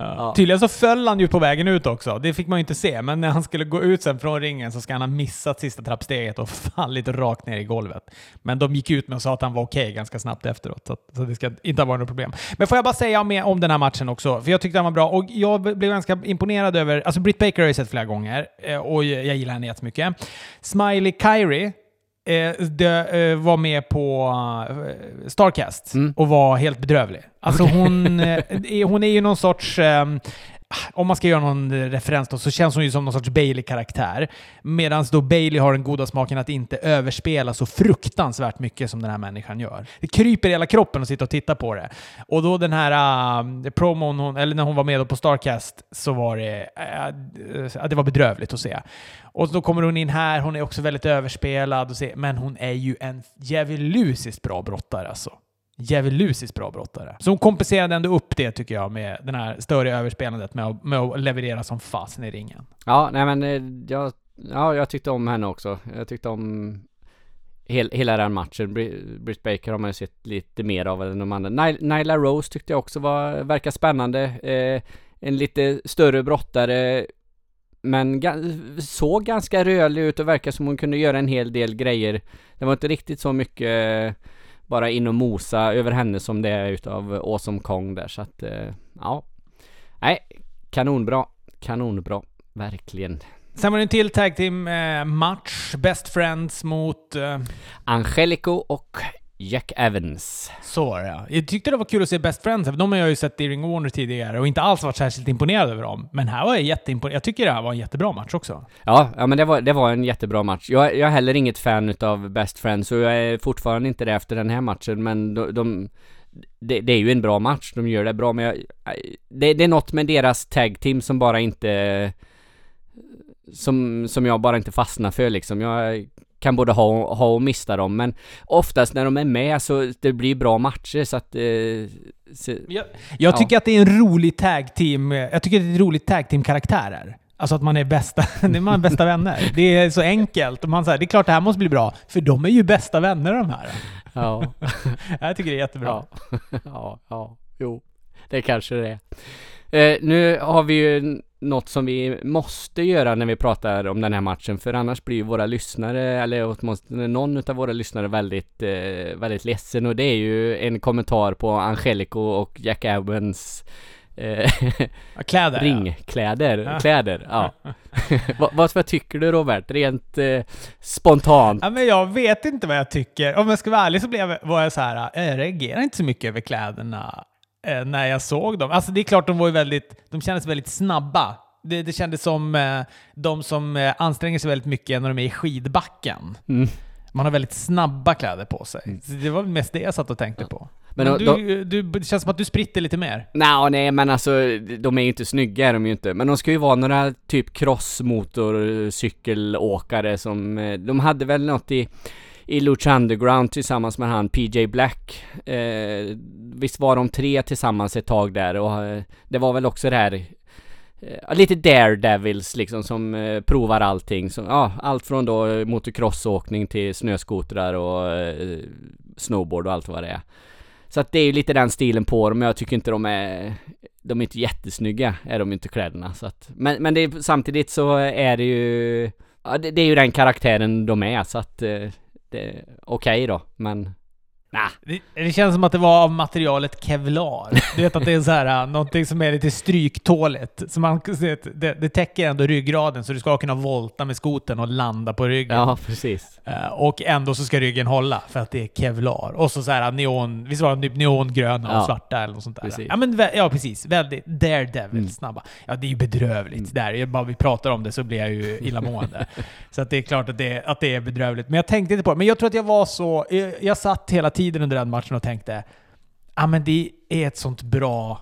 Speaker 1: Ja. Tydligen så föll han ju på vägen ut också. Det fick man ju inte se, men när han skulle gå ut sen från ringen så ska han ha missat sista trappsteget och fallit rakt ner i golvet. Men de gick ut med och sa att han var okej okay ganska snabbt efteråt, så, så, det ska inte ha varit något problem. Men får jag bara säga mer om den här matchen också, för jag tyckte den var bra och jag blev ganska imponerad över, alltså Britt Baker har jag sett flera gånger eh, och jag gillar henne jättemycket. Smiley Kyrie eh, de, eh, var med på uh, Starcast mm. och var helt bedrövlig. Alltså okay. hon, eh, hon är ju någon sorts... Om man ska göra någon referens då, så känns hon ju som någon sorts Bailey-karaktär. Medan då Bailey har den goda smaken att inte överspela så fruktansvärt mycket som den här människan gör. Det kryper i hela kroppen att sitta och titta på det. Och då den här uh, promon, hon, eller när hon var med på Starcast, så var det, uh, det var bedrövligt att se. Och då kommer hon in här, hon är också väldigt överspelad, och se, men hon är ju en djävulusiskt bra brottare alltså djävulusiskt bra brottare. Så hon kompenserade ändå upp det tycker jag med den här större överspelandet med att, med att leverera som fasen i ringen.
Speaker 2: Ja, nej men eh, jag, ja, jag tyckte om henne också. Jag tyckte om hel, hela den matchen. Britt Baker har man ju sett lite mer av än de andra. Nyla Rose tyckte jag också var, verkar spännande. Eh, en lite större brottare. Men såg ganska rörlig ut och verkar som hon kunde göra en hel del grejer. Det var inte riktigt så mycket bara in och mosa över henne som det är utav Awesome Kong där så att eh, ja. Nej, kanonbra. Kanonbra. Verkligen.
Speaker 1: Sen var det en till tag team eh, match. Best Friends mot... Eh...
Speaker 2: Angelico och Jack Evans.
Speaker 1: Så var det ja. Jag tyckte det var kul att se Best Friends. De har jag ju sett i Ring Warner tidigare och inte alls varit särskilt imponerad över dem. Men här var jag jätteimponerad. Jag tycker det här var en jättebra match också.
Speaker 2: Ja, ja men det var, det var en jättebra match. Jag, jag är heller inget fan utav Best Friends och jag är fortfarande inte det efter den här matchen, men de, de det, det, är ju en bra match, de gör det bra, men jag, det, det är något med deras tag team som bara inte som, som jag bara inte fastnar för liksom. Jag kan både ha, ha och mista dem, men oftast när de är med så det blir bra matcher så att... Eh,
Speaker 1: så, jag, jag tycker att det är en rolig tag team. Jag tycker att det är ett roligt tag team karaktärer. Alltså att man är bästa, man är bästa vänner. Det är så enkelt. Man säger, det är klart det här måste bli bra, för de är ju bästa vänner de här. Ja. jag tycker det är jättebra.
Speaker 2: Ja, ja, ja. jo. Det kanske det är. Eh, nu har vi ju något som vi måste göra när vi pratar om den här matchen för annars blir våra lyssnare eller åtminstone någon av våra lyssnare väldigt, eh, väldigt ledsen och det är ju en kommentar på Angelico och Jack Evans
Speaker 1: eh, kläder,
Speaker 2: ringkläder, ja. kläder, ja. vad, vad tycker du Robert? Rent eh, spontant?
Speaker 1: Ja, men jag vet inte vad jag tycker. Om jag ska vara ärlig så blev, var jag så här, jag reagerar inte så mycket över kläderna eh, när jag såg dem. Alltså det är klart, de var ju väldigt, de kändes väldigt snabba. Det, det kändes som eh, de som eh, anstränger sig väldigt mycket när de är i skidbacken. Mm. Man har väldigt snabba kläder på sig. Mm. det var mest det jag satt och tänkte på. Men, men då, du, du, det känns som att du spritter lite mer.
Speaker 2: No, nej, men alltså de är ju inte snygga är de ju inte. Men de ska ju vara några typ crossmotorcykelåkare som, eh, de hade väl något i i Lucha Underground tillsammans med han PJ Black. Eh, visst var de tre tillsammans ett tag där och eh, det var väl också det här eh, lite daredevils liksom som eh, provar allting. Så, ja, allt från då motocrossåkning till snöskotrar och eh, snowboard och allt vad det är. Så att det är ju lite den stilen på dem, men jag tycker inte de är De är inte jättesnygga, är de inte kläderna så att Men, men det är, samtidigt så är det ju Ja, det, det är ju den karaktären de är så att eh, det, okej okay då, men
Speaker 1: Nah. Det, det, känns som att det var av materialet Kevlar. Du vet att det är så här, äh, någonting som är lite stryktåligt. Så man, det, det täcker ändå ryggraden så du ska kunna volta med skoten och landa på ryggen.
Speaker 2: Ja, precis.
Speaker 1: Uh, och ändå så ska ryggen hålla för att det är Kevlar. Och så så här neon, visst var det typ neongröna och svarta eller något sånt där? Precis. Ja, men, ja, precis. Väldigt daredevil mm. snabba. Ja, det är ju bedrövligt. Mm. Där, bara vi pratar om det så blir jag ju illamående. så att det är klart att det, att det är bedrövligt. Men jag tänkte inte på det. Men jag tror att jag var så... Jag, jag satt hela tiden tiden under den matchen och tänkte ah, men det är ett sånt bra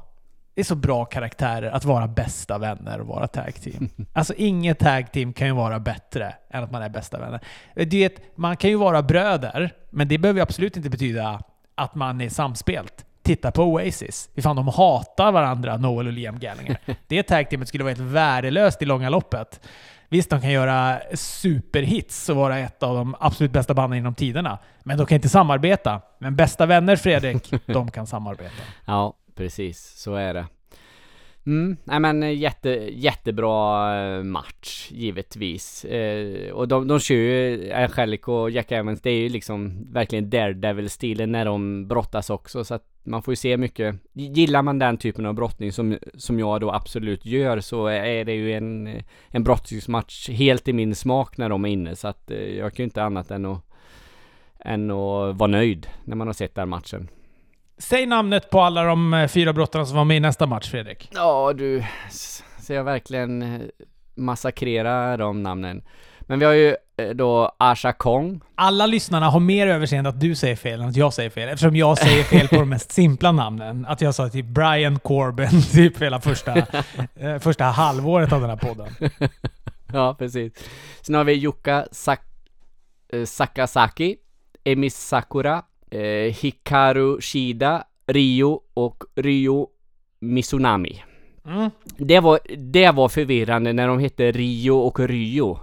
Speaker 1: det är så bra karaktärer att vara bästa vänner och vara tag team. Alltså inget tag team kan ju vara bättre än att man är bästa vänner. Det är man kan ju vara bröder, men det behöver absolut inte betyda att man är samspelt. titta på Oasis. Fy fan, de hatar varandra, Noel och Liam Gallagher. Det tag teamet skulle vara helt värdelöst i långa loppet. Visst, de kan göra superhits och vara ett av de absolut bästa banden inom tiderna. Men de kan inte samarbeta. Men bästa vänner, Fredrik, de kan samarbeta.
Speaker 2: Ja, precis. Så är det. Mm, nej men eh, jätte, jättebra eh, match givetvis. Eh, och de, de kör ju, eh, Angelico och Jack Evans, det är ju liksom verkligen Daredevil-stilen när de brottas också. Så att man får ju se mycket. Gillar man den typen av brottning som, som jag då absolut gör så är det ju en, en brottningsmatch helt i min smak när de är inne. Så att eh, jag kan ju inte annat än att, än att vara nöjd när man har sett den matchen.
Speaker 1: Säg namnet på alla de eh, fyra brottarna som var med i nästa match, Fredrik.
Speaker 2: Ja du, så jag verkligen eh, massakrera de namnen. Men vi har ju eh, då Asha Kong.
Speaker 1: Alla lyssnarna har mer överseende att du säger fel än att jag säger fel. Eftersom jag säger fel på de mest simpla namnen. Att jag sa typ Brian Corbin typ hela första, eh, första halvåret av den här podden.
Speaker 2: ja, precis. Sen har vi Yuka Sak Sakasaki, Emi Sakura, eh, Hikaru Shida, Ryo och Ryo Misunami.
Speaker 1: Mm.
Speaker 2: Det var, det var förvirrande när de hette Rio och Ryo.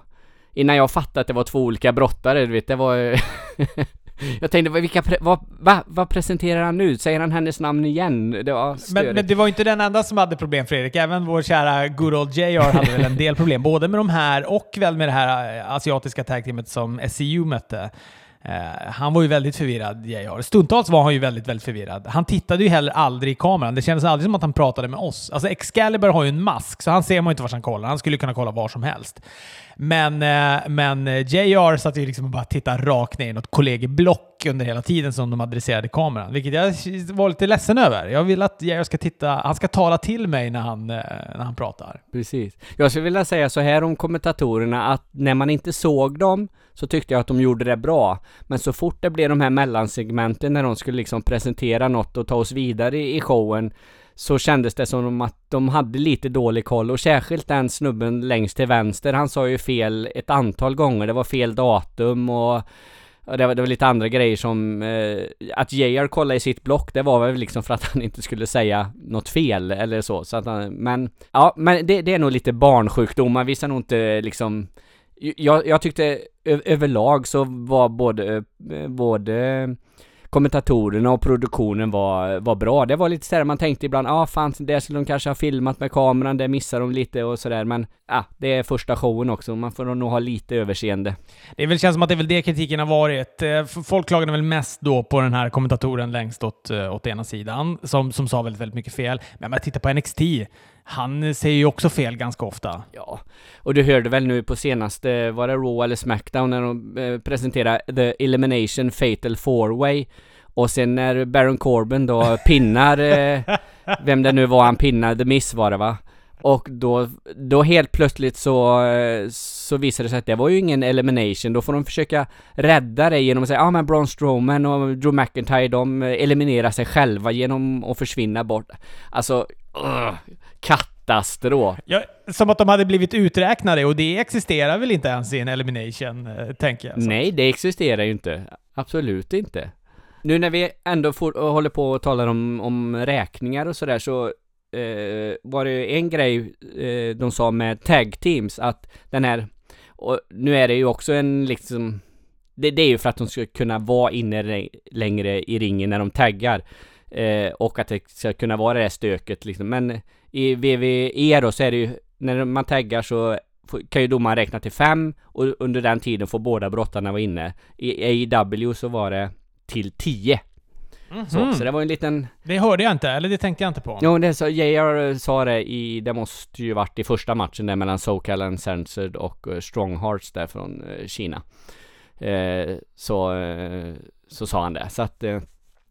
Speaker 2: Innan jag fattade att det var två olika brottare, du vet, det var... jag tänkte, vilka pre vad, va, vad presenterar han nu? Säger han hennes namn igen? Det var
Speaker 1: men, men det var inte den enda som hade problem Fredrik. Även vår kära good old JR hade väl en del problem. Både med de här och väl med det här eh, asiatiska tagteamet som SCU mötte. Eh, han var ju väldigt förvirrad, JR. Stundtals var han ju väldigt, väldigt förvirrad. Han tittade ju heller aldrig i kameran. Det kändes aldrig som att han pratade med oss. Alltså Excalibur har ju en mask, så han ser man ju inte vart han kollar. Han skulle kunna kolla var som helst. Men, eh, men JR satt ju liksom och bara tittade rakt ner i något kollegieblock under hela tiden som de adresserade kameran. Vilket jag var lite ledsen över. Jag vill att JR ska titta, han ska tala till mig när han, eh, när han pratar.
Speaker 2: Precis. Jag skulle vilja säga så här om kommentatorerna att när man inte såg dem så tyckte jag att de gjorde det bra. Men så fort det blev de här mellansegmenten när de skulle liksom presentera något och ta oss vidare i showen så kändes det som att de hade lite dålig koll och särskilt den snubben längst till vänster, han sa ju fel ett antal gånger. Det var fel datum och det var, det var lite andra grejer som... Eh, att JR kollade i sitt block, det var väl liksom för att han inte skulle säga något fel eller så. så att han, men, ja, men det, det är nog lite barnsjukdomar. Vi ska nog inte liksom jag, jag tyckte överlag så var både, eh, både kommentatorerna och produktionen var, var bra. Det var lite sådär man tänkte ibland, ja ah, fan, det skulle de kanske ha filmat med kameran, det missar de lite och sådär. Men ja, ah, det är första showen också, man får nog ha lite överseende.
Speaker 1: Det väl, känns som att det är väl det kritiken har varit. Eh, folk klagade väl mest då på den här kommentatoren längst åt, eh, åt ena sidan, som, som sa väldigt, väldigt mycket fel. Men om jag tittar på NXT, han säger ju också fel ganska ofta.
Speaker 2: Ja, och du hörde väl nu på senaste, var det Raw eller Smackdown, när de eh, presenterade The Elimination Fatal Four Way och sen när Baron Corbin då pinnar, eh, vem det nu var han pinnar, The Miss var det va? Och då, då helt plötsligt så, eh, så visade det sig att det var ju ingen elimination. Då får de försöka rädda det genom att säga ja ah, men Braun Strowman och Drew McIntyre de eliminerar sig själva genom att försvinna bort. Alltså, uh, katastrof.
Speaker 1: Ja, som att de hade blivit uträknade och det existerar väl inte ens i en elimination, eh, tänker jag.
Speaker 2: Så. Nej, det existerar ju inte. Absolut inte. Nu när vi ändå får, håller på och talar om, om räkningar och sådär så eh, var det en grej eh, de sa med tag teams att den här och nu är det ju också en liksom det, det är ju för att de ska kunna vara inne längre i ringen när de taggar eh, och att det ska kunna vara det här stöket liksom men i VVE då så är det ju när man taggar så kan ju domaren räkna till fem och under den tiden får båda brottarna vara inne. I AEW så var det till 10. Mm -hmm. så, så det var en liten...
Speaker 1: Det hörde jag inte, eller det tänkte jag inte på.
Speaker 2: Jo, det så JR sa det i, det måste ju varit i första matchen där mellan SoCal Uncensored och uh, Strong Hearts där från uh, Kina. Uh, så, så sa han det. Så att,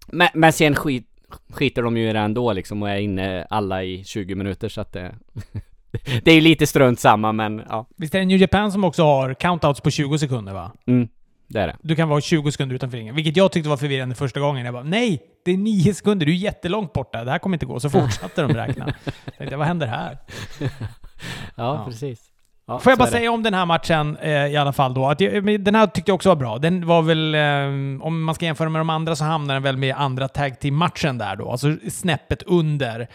Speaker 2: men, men sen skit, skiter de ju i det ändå liksom och är inne alla i 20 minuter så att det... det är ju lite strunt samma men ja.
Speaker 1: Visst är det New Japan som också har countouts på 20 sekunder va?
Speaker 2: Mm. Det är det.
Speaker 1: Du kan vara 20 sekunder utanför ringen. Vilket jag tyckte var förvirrande första gången. Jag bara nej! Det är 9 sekunder, du är jättelångt borta. Det här kommer inte gå. Så fortsatte de räkna. Jag tänkte, vad händer här?
Speaker 2: ja, ja, precis. Ja,
Speaker 1: Får jag bara säga om den här matchen eh, i alla fall då, att jag, den här tyckte jag också var bra. Den var väl, eh, om man ska jämföra med de andra så hamnar den väl med andra tag team-matchen där då, alltså snäppet under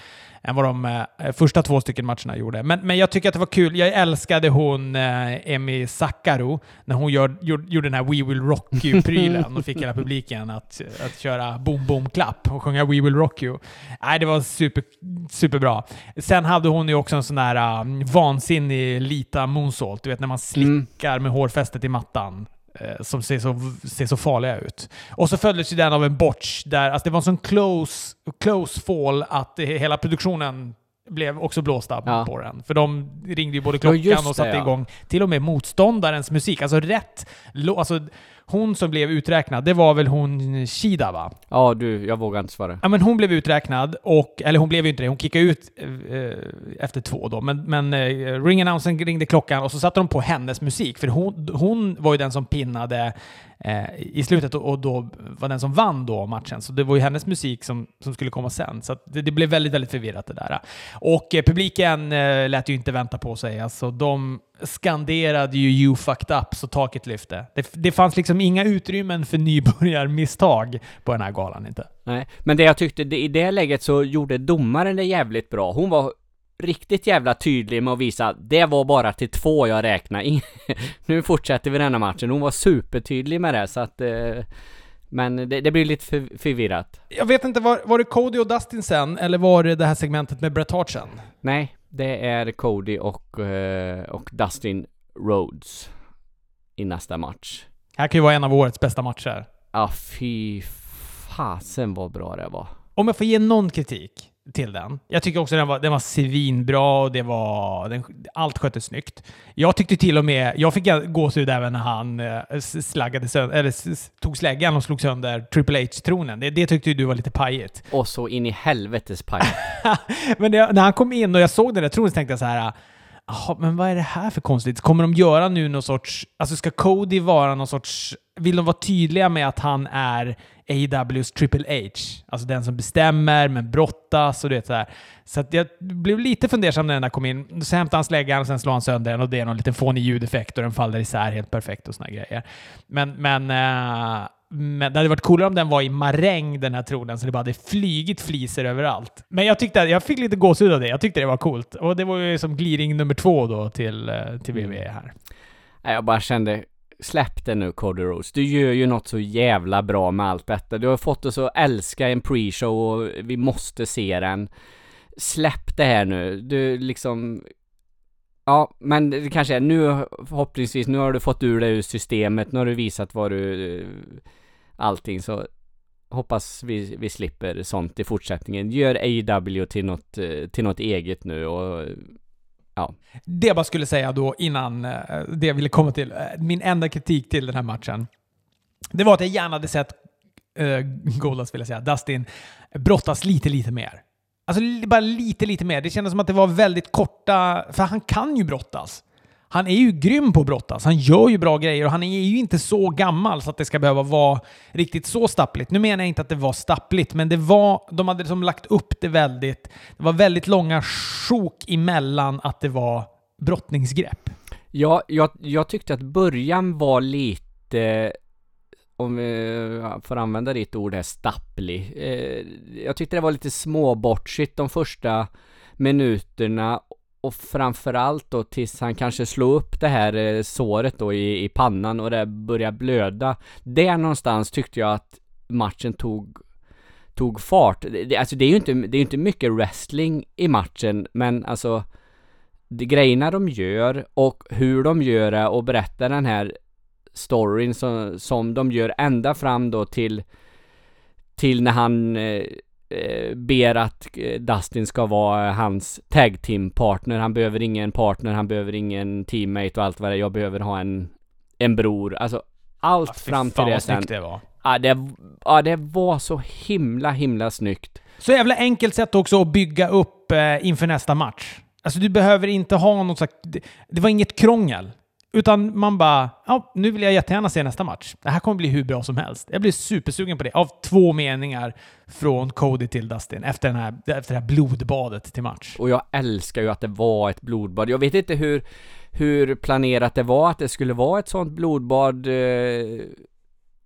Speaker 1: än vad de eh, första två stycken matcherna gjorde. Men, men jag tycker att det var kul. Jag älskade hon eh, Emi Sakaro när hon gör, gjorde, gjorde den här We Will Rock You-prylen och fick hela publiken att, att köra boom boom klapp och sjunga We Will Rock You. Nej, det var super, superbra. Sen hade hon ju också en sån där um, vansinnig Lita Moonsault, du vet när man
Speaker 2: Mm.
Speaker 1: slickar med hårfästet i mattan. Eh, Som ser så, ser så farliga ut. Och så följdes ju den av en botch där, alltså det var en sån close, close fall att det, hela produktionen blev också blåsta
Speaker 2: Ja.
Speaker 1: på den. För de ringde ju både
Speaker 2: Ja,
Speaker 1: klockan
Speaker 2: just
Speaker 1: och satte
Speaker 2: det, ja.
Speaker 1: igång till och med motståndarens musik. Alltså rätt alltså hon som blev uträknad, det var väl hon Shida va?
Speaker 2: Ja, du, jag vågar inte svara.
Speaker 1: Ja, men hon blev uträknad och, eller hon blev ju inte det, hon kickade ut eh, efter två då. Men, men eh, ring announcen ringde klockan och så satte de på hennes musik. För hon, hon var ju den som pinnade eh, i slutet och, och då var den som vann då matchen. Så det var ju hennes musik som, som skulle komma sen. Så det, det blev väldigt, väldigt förvirrat det där. Och eh, publiken eh, lät ju inte vänta på sig. Alltså de skanderade ju “You fucked up” så taket lyfte. Det, det fanns liksom inga utrymmen för nybörjarmisstag på den här galan inte.
Speaker 2: Nej, men det jag tyckte, det, i det läget så gjorde domaren det jävligt bra. Hon var riktigt jävla tydlig med att visa att det var bara till två jag räknade. Ing- nu fortsätter vi denna matchen. Hon var supertydlig med det så att eh, men det, det blir lite för, förvirrat.
Speaker 1: Jag vet inte, var, var det Cody och Dustin sen, eller var det det här segmentet med Bret Hart sen?
Speaker 2: Nej, det är Cody och, eh, och Dustin Rhodes i nästa match.
Speaker 1: Här kan ju vara en av årets bästa matcher.
Speaker 2: Ja, fy fasen vad bra det var.
Speaker 1: Om jag får ge någon kritik till den. Jag tycker också den var, den var svinbra och det var, den, allt sköttes snyggt. Jag tyckte till och med, jag fick gåshud även när han eh, slaggade sönder, eller tog släggan och slog sönder Triple H-tronen. Det, det tyckte ju du var lite pajigt.
Speaker 2: Och så in i helvetes paj.
Speaker 1: Men det, när han kom in och jag såg den där tronen så tänkte jag så här. Jaha, men vad är det här för konstigt? Kommer de göra nu någon sorts... Alltså ska Cody vara någon sorts... Vill de vara tydliga med att han är AWs Triple H? Alltså den som bestämmer, men brottas och du vet så här. Så jag blev lite fundersam när den där kom in. Så hämtade han släggan och sen slår han sönder den och det är någon liten fånig ljudeffekt och den faller isär helt perfekt och här grejer. Men, men, eh, men det hade varit coolare om den var i maräng, den här tronen, så det bara hade flygit fliser överallt. Men jag tyckte jag fick lite gåshud av det. Jag tyckte det var coolt. Och det var ju som gliring nummer två då till, eh, till WWE här.
Speaker 2: Nej, jag bara kände, släpp det nu Cody Du gör ju något så jävla bra med allt detta. Du har fått oss att älska en pre-show och vi måste se den. Släpp det här nu. Du liksom... Ja, men det kanske är nu förhoppningsvis, nu har du fått ur det ur systemet, nu har du visat vad du... Eh, allting så hoppas vi, vi slipper sånt i fortsättningen. Gör AW till något, eh, till något eget nu och
Speaker 1: det jag bara skulle säga då innan eh, det jag ville komma till, eh, min enda kritik till den här matchen, det var att jag gärna hade sett eh, uh, Goldas, vill jag säga, Dustin brottas lite, lite mer. Alltså bara lite, lite mer. Det kändes som att det var väldigt korta, för han kan ju brottas. Han är ju grym på att brottas. Han gör ju bra grejer och han är ju inte så gammal så att det ska behöva vara riktigt så stappligt. Nu menar jag inte att det var stappligt, men det var, de hade liksom lagt upp det väldigt... Det var väldigt långa sjok emellan att det var brottningsgrepp.
Speaker 2: Ja, jag, jag tyckte att början var lite, om vi får använda ditt ord här, stapplig. Eh, jag tyckte det var lite småbortsigt de första minuterna och framförallt då tills han kanske slog upp det här eh, såret då i, i pannan och det började blöda. Där någonstans tyckte jag att matchen tog tog fart. Det, alltså det är ju inte, det är ju inte mycket wrestling i matchen, men alltså de grejerna de gör och hur de gör det och berättar den här storyn som, som de gör ända fram då till till när han eh, ber att eh, Dustin ska vara hans tag team partner. Han behöver ingen partner, han behöver ingen teammate och allt vad det är. Jag behöver ha en, en bror. Alltså allt
Speaker 1: Fy
Speaker 2: fram till det sen.
Speaker 1: det var.
Speaker 2: Ja det, ja, det var så himla, himla snyggt.
Speaker 1: Så jävla enkelt sätt också att bygga upp eh, inför nästa match. Alltså du behöver inte ha något slags... Det, det var inget krångel. Utan man bara, ja, nu vill jag jättegärna se nästa match. Det här kommer bli hur bra som helst. Jag blir supersugen på det. Av två meningar från Cody till Dustin efter, den här, efter det här blodbadet till match.
Speaker 2: Och jag älskar ju att det var ett blodbad. Jag vet inte hur, hur planerat det var att det skulle vara ett sånt blodbad eh,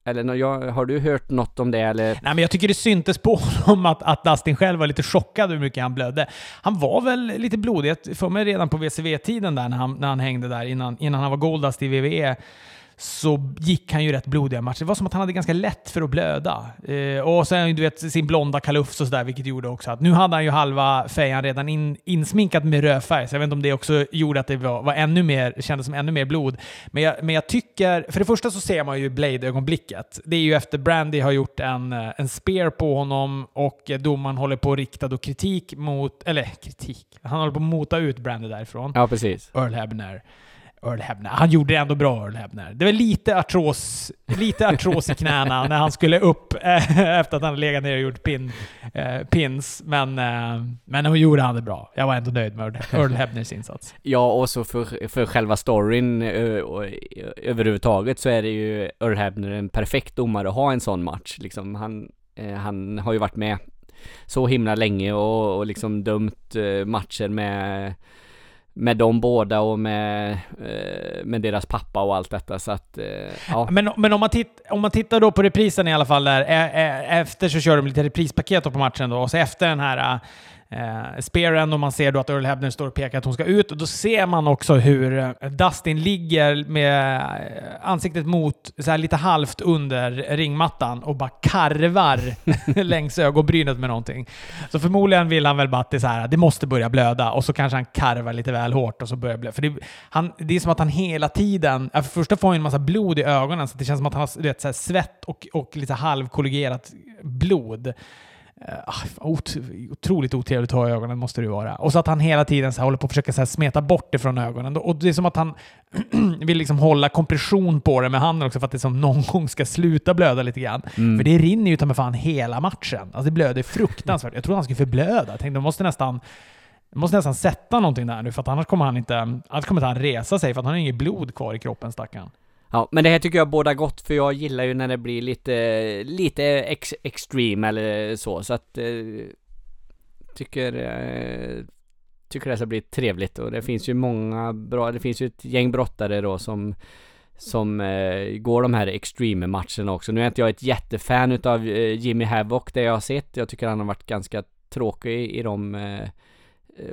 Speaker 2: eller jag, har du hört något om det eller?
Speaker 1: Nej, men jag tycker det syntes på honom att, att Dustin själv var lite chockad hur mycket han blödde. Han var väl lite blodig, för mig redan på VCV-tiden där när han, när han hängde där innan, innan han var Goldust i WWE så gick han ju rätt blodiga matcher. Det var som att han hade ganska lätt för att blöda. Eh, och sen du vet sin blonda kalufs och sådär, vilket gjorde också att nu hade han ju halva fejan redan in, insminkad med rödfärg, så jag vet inte om det också gjorde att det var, var ännu mer, kändes som ännu mer blod. Men jag, men jag tycker, för det första så ser man ju Blade-ögonblicket. Det är ju efter Brandy har gjort en, eh, en spear på honom och domaren håller på att rikta då kritik mot, eller kritik, han håller på att mota ut Brandy därifrån.
Speaker 2: Ja, precis.
Speaker 1: Earl Hebner. Earl Hebner. Han gjorde det ändå bra, Earl Hebner. Det var lite artros, lite artros i knäna när han skulle upp eh, efter att han legat ner och gjort pin, eh, pins. Men, eh, men då gjorde han det bra. Jag var ändå nöjd med Earl Hebners insats.
Speaker 2: Ja, och så för, för själva storyn eh, eh, överhuvudtaget så är det ju Earl Hebner en perfekt domare att ha en sån match. Liksom, han, han har ju varit med så himla länge och, och liksom dömt matcher med med de båda och med, eh, med deras pappa och allt detta så att, eh, ja.
Speaker 1: Men, men om, man titt, om man tittar då på reprisen i alla fall där, eh, efter så kör de lite reprispaket på matchen då, och så efter den här eh, spearen och man ser då att Earl Hebner står och pekar att hon ska ut. Och då ser man också hur eh, Dustin ligger med eh, ansiktet mot, så här lite halvt under ringmattan och bara karvar längs ögonbrynet med någonting. Så förmodligen vill han väl bara att det, så här, det måste börja blöda och så kanske han karvar lite väl hårt och så börjar blöda. För det, han, det är som att han hela tiden, för första får han en massa blod i ögonen så det känns som att han har vet, så här, svett och, och lite halvkollegerat blod. Uh, otroligt otrevligt att ha i ögonen måste det vara. Och så att han hela tiden så håller på att försöka så här smeta bort det från ögonen. Och det är som att han vill liksom hålla kompression på det med handen också för att det som någon gång ska sluta blöda lite grann. Mm. För det rinner ju ta med fan hela matchen. Alltså det blöder fruktansvärt. Jag trodde han skulle förblöda. Jag tänkte måste nästan de måste nästan sätta någonting där nu för att annars kommer han inte, annars kommer han resa sig för att han har inget blod kvar i kroppen stackaren.
Speaker 2: Ja, men det här tycker jag båda gott för jag gillar ju när det blir lite, lite ex extreme eller så, så att eh, tycker, eh, tycker det ska bli trevligt och det finns ju många bra, det finns ju ett gäng brottare då som som eh, går de här extreme matcherna också. Nu är inte jag ett jättefan utav eh, Jimmy Havoc det jag har sett. Jag tycker han har varit ganska tråkig i de eh, eh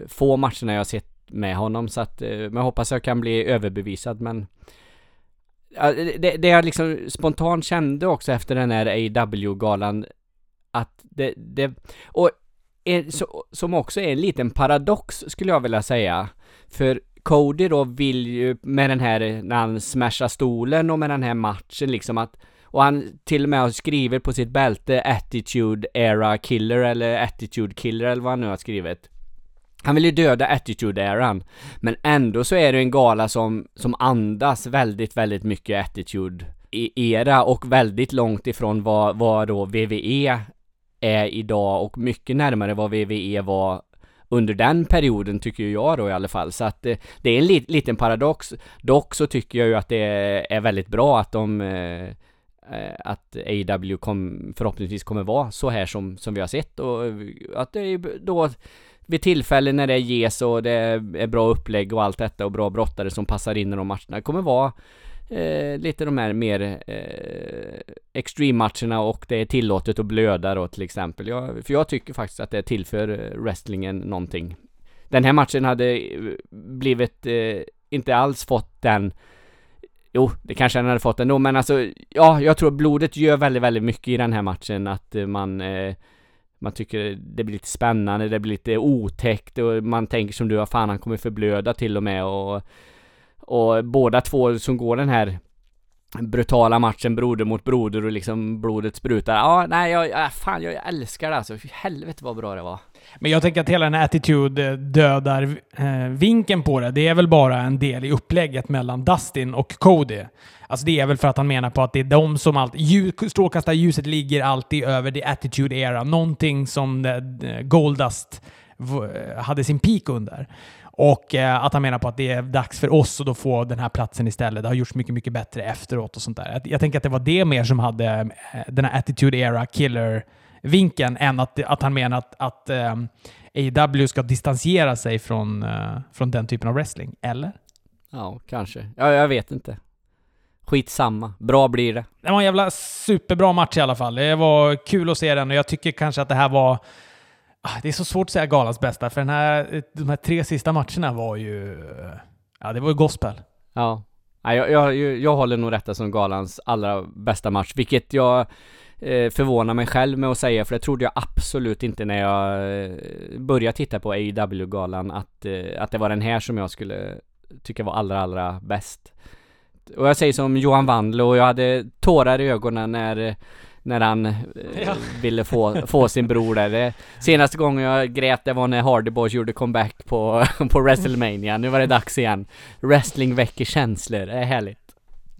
Speaker 2: få matcherna jag har sett med honom så att, eh, men jag hoppas jag kan bli överbevisad men det, det jag liksom spontant kände också efter den här AW-galan att det, det och är, så, som också är en liten paradox skulle jag vilja säga. För Cody då vill ju med den här, när han smashar stolen och med den här matchen liksom att och han till och med har skrivit på sitt bälte Attitude Era Killer eller Attitude Killer eller vad han nu har skrivit. Han vill ju döda Attitude-eran. Men ändå så är det en gala som, som andas väldigt, väldigt mycket Attitude-era och väldigt långt ifrån vad, vad då VVE är idag och mycket närmare vad VVE var under den perioden tycker jag då i alla fall. Så att eh, det, är en li, liten paradox. Dock så tycker jag ju att det är väldigt bra att de eh, eh att AW kom, förhoppningsvis kommer vara så här som, som vi har sett och eh, att det är då vid tillfällen när det ges och det är bra upplägg och allt detta och bra brottare som passar in i de matcherna. Det kommer vara eh, lite de här mer eh, extreme-matcherna och det är tillåtet att blöda då till exempel. Jag, för jag tycker faktiskt att det tillför eh, wrestlingen någonting. Den här matchen hade eh, blivit, eh, inte alls fått den Jo, det kanske den hade fått ändå, men alltså, ja, jag tror blodet gör väldigt, väldigt mycket i den här matchen, att eh, man eh, man tycker det blir lite spännande, det blir lite otäckt och man tänker som du, vad fan han kommer förblöda till och med och och båda två som går den här brutala matchen broder mot broder och liksom blodet sprutar. Ja, nej, jag, fan jag älskar det alltså. Helvete vad bra det var.
Speaker 1: Men jag tänker att hela den här attitude eh, dödar eh, vinkeln på det. Det är väl bara en del i upplägget mellan Dustin och Cody. Alltså det är väl för att han menar på att det är de som alltid... Strålkastarljuset ligger alltid över the attitude era. Någonting som eh, Goldust eh, hade sin peak under. Och eh, att han menar på att det är dags för oss att då få den här platsen istället. Det har gjorts mycket, mycket bättre efteråt och sånt där. Jag, jag tänker att det var det mer som hade eh, den här attitude era killer vinkeln än att, att han menar att, att um, eh, AW ska distansera sig från, uh, från den typen av wrestling. Eller?
Speaker 2: Ja, kanske. Ja, jag vet inte. Skitsamma. Bra blir det.
Speaker 1: Det var en jävla superbra match i alla fall. Det var kul att se den och jag tycker kanske att det här var... Ah, det är så svårt att säga galans bästa, för den här, de här tre sista matcherna var ju... Ja, det var ju gospel.
Speaker 2: Ja. ja jag, jag, jag håller nog detta som galans allra bästa match, vilket jag eh, förvånar mig själv med att säga, för det trodde jag absolut inte när jag eh, började titta på AEW-galan, att, eh, att det var den här som jag skulle tycka var allra, allra bäst. Och jag säger som Johan Wandlo, och jag hade tårar i ögonen när när han eh, ja. ville få, få sin bror där. Det, senaste gången jag grät det var när Hardy Boys gjorde comeback på, på WrestleMania. Nu var det dags igen. Wrestling väcker känslor, det är härligt.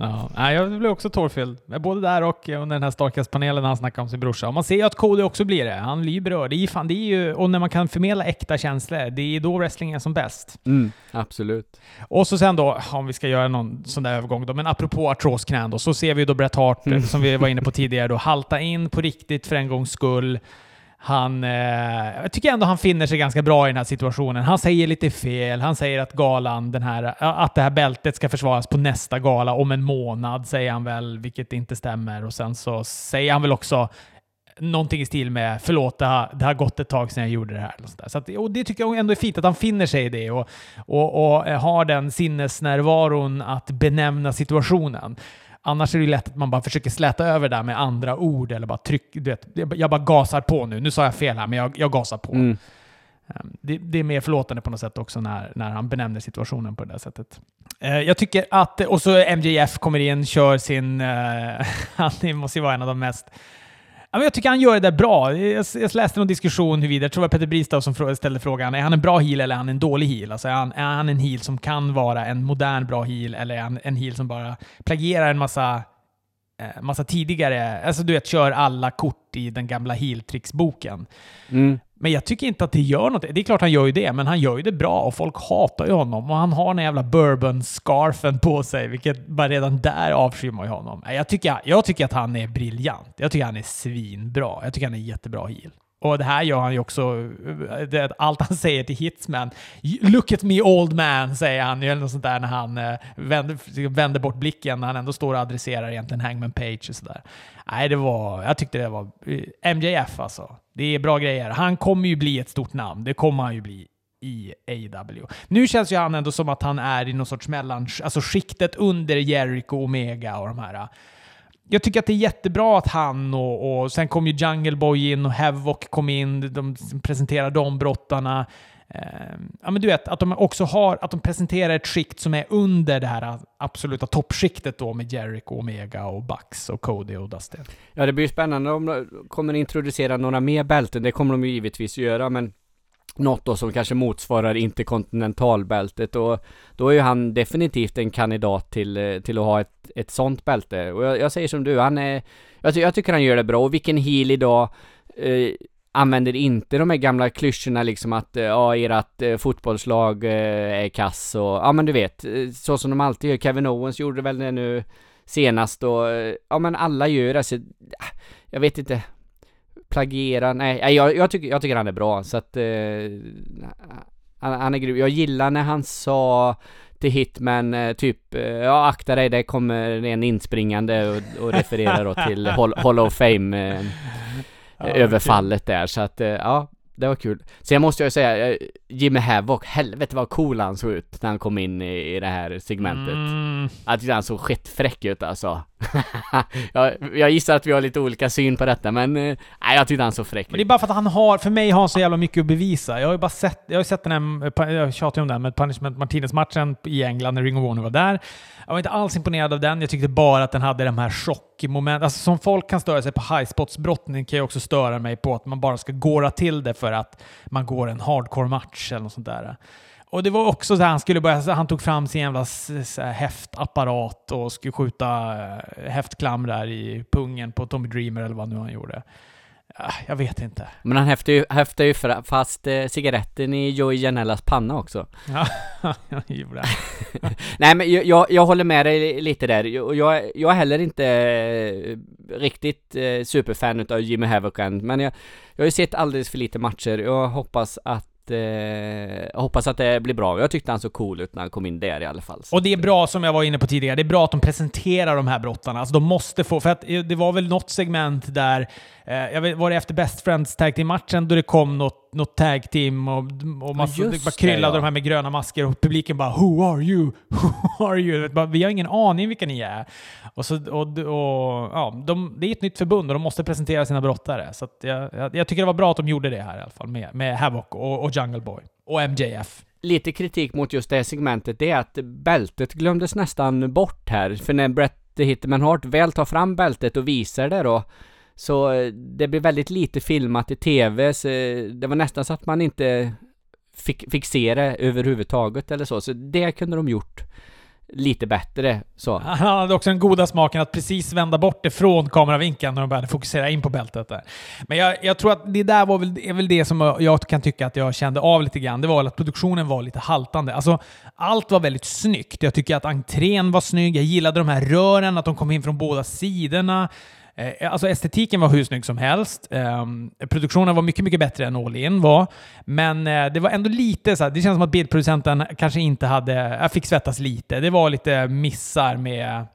Speaker 1: Ja, jag blev också tårfylld. Både där och under den här Starcast-panelen när han snackade om sin brorsa. Och man ser ju att Cody också blir det. Han blir ju berörd. Det är, fan, det är ju, och när man kan förmedla äkta känslor, det är då wrestling är som bäst.
Speaker 2: Mm, absolut.
Speaker 1: Och så sen då, om vi ska göra någon sån där övergång då, men apropå artrosknän då, så ser vi då Bret Hart, mm. som vi var inne på tidigare, då, halta in på riktigt för en gångs skull. Han, eh, jag tycker ändå han finner sig ganska bra i den här situationen. Han säger lite fel. Han säger att galan, den här, att det här bältet ska försvaras på nästa gala om en månad, säger han väl, vilket inte stämmer. Och sen så säger han väl också någonting i stil med “förlåt, det har, det har gått ett tag sedan jag gjorde det här”. Så att, och det tycker jag ändå är fint att han finner sig i det och, och, och har den sinnesnärvaron att benämna situationen. Annars är det lätt att man bara försöker släta över det där med andra ord eller bara tryck, du vet, jag bara gasar på nu. Nu sa jag fel här, men jag, jag gasar på. Mm. Ehm, det, det, är mer förlåtande på något sätt också när, när han benämner situationen på det där sättet. Eh, jag tycker att, och så MJF kommer in, kör sin, uh, han måste ju vara en av de mest jag tycker han gör det där bra. Jag, läste någon diskussion huruvida, jag tror det var Peter Bristav som ställde frågan, är han en bra heel eller är han en dålig heel? Alltså är han, är han en heel som kan vara en modern bra heel eller är han en heel som bara plagierar en massa eh, massa tidigare, alltså du vet, kör alla kort i den gamla heel-tricksboken. Mm. Men jag tycker inte att det gör något. Det är klart han gör ju det, men han gör ju det bra och folk hatar ju honom. Och han har den jävla bourbon-scarfen på sig, vilket bara redan där avskyr man ju honom. Jag tycker, jag tycker att han är briljant. Jag tycker han är svinbra. Jag tycker han är jättebra heel. Och det här gör han ju också, det, allt han säger till Hitsman. “Look at me old man” säger han ju eller något sånt där när han eh, vänder, vänder bort blicken när han ändå står och adresserar egentligen Hangman Page och sådär. Nej, det var, jag tyckte det var eh, MJF alltså. Det är bra grejer. Han kommer ju bli ett stort namn. Det kommer han ju bli i AW. Nu känns ju han ändå som att han är i någon sorts mellan, alltså skiktet under Jericho, Omega och de här eh, jag tycker att det är jättebra att han och, och sen kom ju Jungle Boy in och Havoc kom in. De presenterar de brottarna. Eh, ja, men du vet, att de också har, att de presenterar ett skikt som är under det här absoluta toppskiktet då med Jericho, Omega och Bucks och Cody och Dustin.
Speaker 2: Ja, det blir ju spännande om de kommer introducera några mer bälten. Det kommer de ju givetvis göra, men något då som kanske motsvarar interkontinentalbältet och då är ju han definitivt en kandidat till, eh, till att ha ett, ett sånt bälte. Och jag, jag säger som du, han är... Jag, jag, tycker han gör det bra och vilken heel idag eh, använder inte de här gamla klyschorna liksom att eh, ja, ert eh, fotbollslag eh, är kass och ja men du vet, eh, så som de alltid gör. Kevin Owens gjorde väl det nu senast och ja men alla gör det. Så, jag vet inte plagiera, nej, jag, jag, tycker, jag tycker han är bra så att eh, han, han, är grym. Jag gillar när han sa till Hitman eh, typ, eh, ja akta dig, det kommer en inspringande och, och refererar då till Hall, Hall of Fame eh, ja, överfallet där så att, eh, ja det var kul. Sen måste jag säga, eh, Jimmy Havoc, helvete vad cool han såg ut när han kom in i, i det här segmentet. Mm. Tyckte han såg skitfräck ut alltså. jag, jag gissar att vi har lite olika syn på detta, men eh, nej, jag tyckte han såg fräck ut.
Speaker 1: Men det är bara för att han har, för mig har han så jävla mycket att bevisa. Jag har ju bara sett, jag har sett den här, eh, jag tjatar ju om den, med Punishment Martinez-matchen i England när Ring of Warner var där. Jag var inte alls imponerad av den. Jag tyckte bara att den hade de här chockmomenten. Alltså som folk kan störa sig på highspots-brottning kan jag också störa mig på att man bara ska gåra till det för att man går en hardcore-match eller något sånt där. Och det var också så här, han skulle börja, han tog fram sin jävla häftapparat och skulle skjuta eh, häftklam där i pungen på Tommy Dreamer eller vad nu han gjorde. Jag vet inte.
Speaker 2: Men han häftar ju, häftar ju fast eh, cigaretten i Joey Janellas panna också.
Speaker 1: Ja, jag gjorde
Speaker 2: Nej men jag, jag håller med dig lite där. Jag, jag är heller inte riktigt eh, superfan utav Jimmy Havoc än, men jag, jag har ju sett alldeles för lite matcher. Jag hoppas att att, eh, jag hoppas att det blir bra. Jag tyckte han såg cool ut när han kom in där i alla fall.
Speaker 1: Och det är bra, som jag var inne på tidigare, det är bra att de presenterar de här brottarna. Alltså de måste få, för att det var väl något segment där Eh, jag vet, var det efter Best Friends Tag Team-matchen då det kom något, något tag team och, och massa, ja, bara kryllade det, ja. de här med gröna masker och publiken bara “Who are you? Who are you?” Vi har ingen aning vilka ni är. Och så, och, och, ja, de, det är ett nytt förbund och de måste presentera sina brottare. Så jag, jag, jag, tycker det var bra att de gjorde det här i alla fall med, med Havoc och, och Jungle Boy. Och MJF
Speaker 2: lite kritik mot just det segmentet, det är att bältet glömdes nästan bort här. För när Brett Hitman Hart väl tar fram bältet och visar det då, så eh, det blev väldigt lite filmat i TV, så eh, det var nästan så att man inte fick, fick se det överhuvudtaget eller så. Så det kunde de gjort lite bättre. Så.
Speaker 1: Han hade också den goda smaken att precis vända bort det från kameravinkeln när de började fokusera in på bältet där. Men jag, jag tror att det där var väl, är väl det som jag kan tycka att jag kände av lite grann. Det var väl att produktionen var lite haltande. Alltså, allt var väldigt snyggt. Jag tycker att entrén var snygg. Jag gillade de här rören, att de kom in från båda sidorna. Eh, alltså estetiken var hur snygg som helst. Um, produktionen var mycket, mycket bättre än All In var. Men uh, det var ändå lite så här, det känns som att bildproducenten kanske inte hade... Jag fick svettas lite. Det var lite missar med...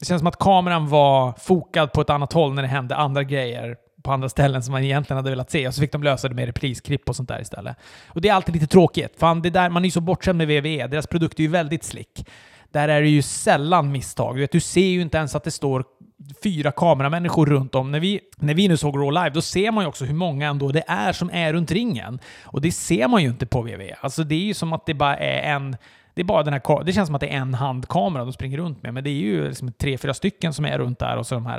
Speaker 1: Det känns som att kameran var fokad på ett annat håll när det hände andra grejer på andra ställen som man egentligen hade velat se och så fick de lösa det med reprisklipp och sånt där istället. Och det är alltid lite tråkigt. Fan, det där, man är ju så bortskämd med VVE. Deras produkt är ju väldigt slick. Där är det ju sällan misstag. Du, vet, du ser ju inte ens att det står fyra kameramänniskor runt om. När vi, när vi nu såg Raw Live, då ser man ju också hur många ändå det är som är runt ringen. Och det ser man ju inte på WWE. Alltså det är ju som att det bara är en... Det är bara den här... Det känns som att det är en handkamera de springer runt med, men det är ju liksom tre, fyra stycken som är runt där och så de här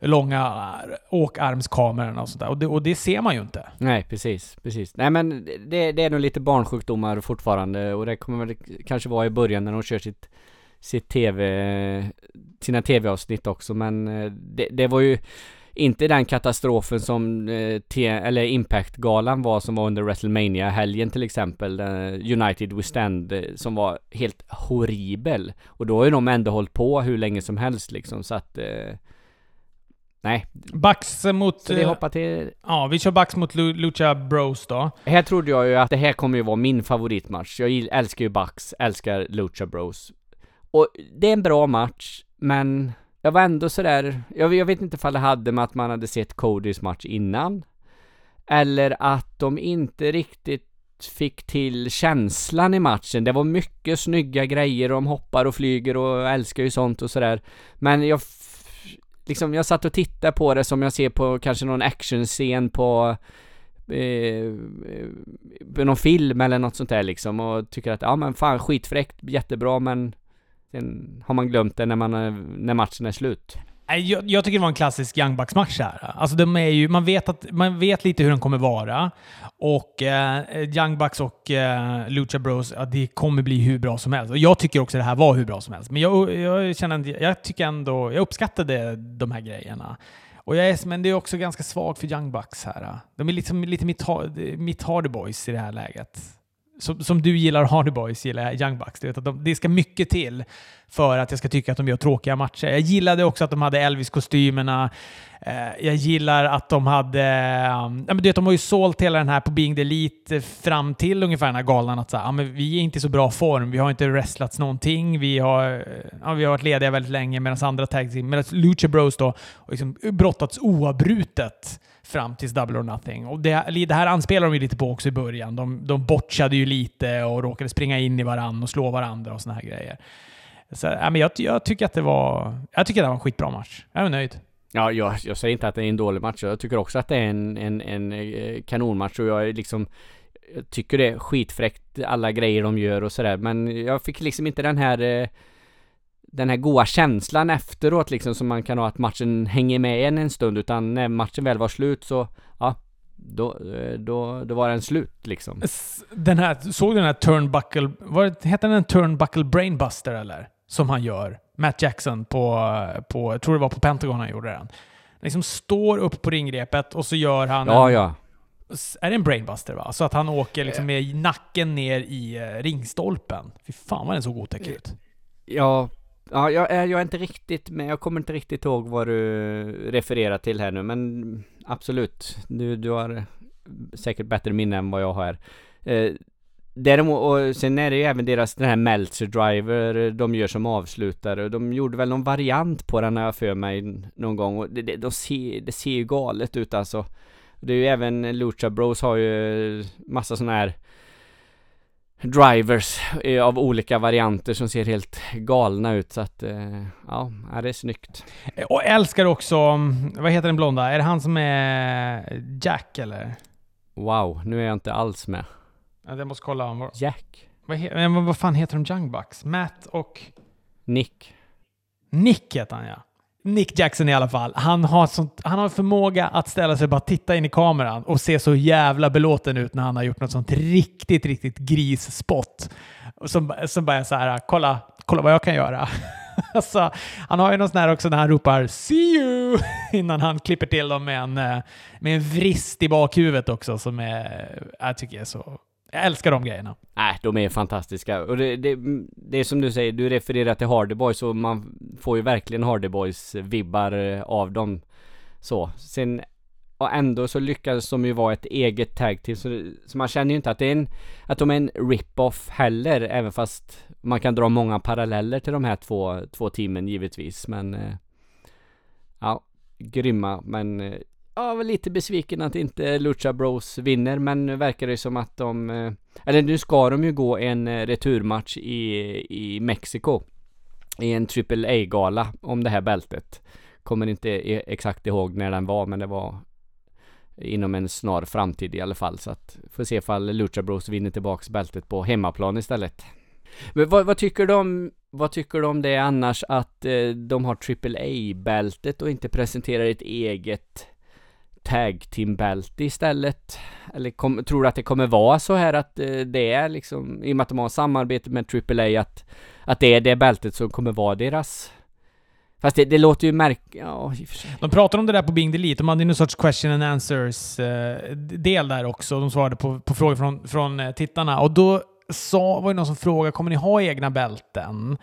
Speaker 1: äh, långa äh, åkarmskamerorna och sånt där. Och det, och det ser man ju inte.
Speaker 2: Nej, precis. precis. Nej, men det, det är nog lite barnsjukdomar fortfarande och det kommer väl kanske vara i början när de kör sitt sitt tv, sina tv-avsnitt också men eh, det, det, var ju inte den katastrofen som eh, T eller Impact-galan var som var under WrestleMania helgen till exempel. United We Stand eh, som var helt horribel. Och då har ju de ändå hållit på hur länge som helst liksom så att Nej.
Speaker 1: Bucks mot...
Speaker 2: Så vi hoppar till...
Speaker 1: Ja, vi kör Bucks mot Lucha Bros då.
Speaker 2: Här trodde jag ju att det här kommer ju vara min favoritmatch. Jag älskar ju Bucks, älskar Lucha Bros. Och det är en bra match, men jag var ändå sådär, jag, jag vet inte ifall det hade med att man hade sett Codys match innan. Eller att de inte riktigt fick till känslan i matchen. Det var mycket snygga grejer, de hoppar och flyger och älskar ju sånt och sådär. Men jag liksom, jag satt och tittade på det som jag ser på kanske någon actionscen på eh, eh, någon film eller något sånt där liksom och tycker att ja men fan skitfräckt, jättebra men Sen har man glömt det när, man, eh, när matchen är slut.
Speaker 1: Jag, jag tycker det var en klassisk Young Bucks-match här. Alltså de är ju, man, vet att, man vet lite hur den kommer vara. Och eh, Young Bucks och eh, Lucha Bros, ja, det kommer bli hur bra som helst. Och jag tycker också det här var hur bra som helst. Men jag, jag, känner, jag tycker ändå, jag uppskattade de här grejerna. Och jag är, men det är också ganska svagt för Young Bucks här. De är liksom lite mitt, mitt Hardy Boys i det här läget som, som du gillar Hardy Boys gillar jag Young Bucks. Du vet att de, det ska mycket till för att jag ska tycka att de gör tråkiga matcher. Jag gillade också att de hade Elvis-kostymerna. Eh, jag gillar att de hade... Eh, ja, men du vet, de har ju sålt hela den här på Being the Elite fram till ungefär den här galan att så här, ja, men vi är inte i så bra form. Vi har inte wrestlats någonting. Vi har, eh, ja, vi har varit lediga väldigt länge medan andra tag team, medan Lucha Bros då har liksom brottats oavbrutet fram tills Double or Nothing. Och det, det här anspelar de ju lite på också i början. De, de botchade ju lite och råkade springa in i varandra och slå varandra och såna här grejer. Så, ja, men jag, jag, tycker att det var... Jag tycker att det var en skitbra match. Jag är nöjd.
Speaker 2: Ja, jag, jag säger inte att det är en dålig match. Jag tycker också att det är en, en, en eh, kanonmatch och jag är liksom... Jag tycker det är skitfräckt alla grejer de gör och sådär men jag fick liksom inte den här eh, den här goa känslan efteråt liksom som man kan ha att matchen hänger med en en stund utan när matchen väl var slut så ja då, eh, då, då var den slut liksom.
Speaker 1: Den här, såg du den här turnbuckle, vad heter den turnbuckle brainbuster eller? Som han gör. Matt Jackson på, på, jag tror det var på Pentagon han gjorde den. Liksom står upp på ringrepet och så gör han
Speaker 2: Ja,
Speaker 1: en,
Speaker 2: ja.
Speaker 1: Är det en brainbuster va? Så att han åker liksom med nacken ner i eh, ringstolpen. Fy fan vad den såg otäck ut.
Speaker 2: Ja, Ja, jag är, jag är inte riktigt med. Jag kommer inte riktigt ihåg vad du refererar till här nu, men absolut. Du, du har säkert bättre minne än vad jag har. Eh, däremot, och sen är det ju även deras, den här Meltzer Driver de gör som avslutare. De gjorde väl någon variant på den här för mig någon gång och det, det, de ser, det ser ju galet ut alltså. Det är ju även Lucha Bros har ju massa sådana här drivers eh, av olika varianter som ser helt galna ut så att eh, ja, det är snyggt.
Speaker 1: Och älskar också, vad heter den blonda? Är det han som är Jack eller?
Speaker 2: Wow, nu är jag inte alls med.
Speaker 1: Jag måste kolla.
Speaker 2: Jack?
Speaker 1: Vad, he vad fan heter de Young Bucks? Matt och?
Speaker 2: Nick.
Speaker 1: Nick heter han ja. Nick Jackson i alla fall. Han har, sånt, han har förmåga att ställa sig och bara titta in i kameran och se så jävla belåten ut när han har gjort något sånt riktigt, riktigt grisspott. Som, som bara är så här, kolla, kolla vad jag kan göra. alltså, han har ju någon sån här också när han ropar “See you” innan han klipper till dem med en, eh, med en vrist i bakhuvudet också som är, jag tycker är så jag älskar de grejerna.
Speaker 2: Nej, de är fantastiska. Och det, det, det är som du säger, du refererar till Hardy Boys och man får ju verkligen Hardy Boys vibbar eh, av dem. Så. Sen, och ändå så lyckades de ju vara ett eget tag till så, så man känner ju inte att det är en, att de är en rip-off heller, även fast man kan dra många paralleller till de här två, två teamen givetvis, men eh, ja, grymma, men eh, Ja, var lite besviken att inte Lucha Bros vinner, men nu verkar det som att de... Eh, eller nu ska de ju gå en eh, returmatch i, i Mexiko. I en AAA-gala om det här bältet. Kommer inte exakt ihåg när den var, men det var inom en snar framtid i alla fall. Så att får se ifall Lucha Bros vinner tillbaks bältet på hemmaplan istället. Men vad, vad, tycker du om, vad tycker du om det annars att eh, de har AAA-bältet och inte presenterar ett eget tag team bälte istället? Eller kom, tror du att det kommer vara så här att eh, det är liksom, i och med att de har samarbete med AAA, att, att det är det bältet som kommer vara deras Fast det, det låter ju märk... Ja, i och för sig.
Speaker 1: De pratade om det där på Bing Delete. De hade någon sorts question and answers eh, del där också. De svarade på, på frågor från, från eh, tittarna. Och då sa, var det någon som frågade, kommer ni ha egna bälten?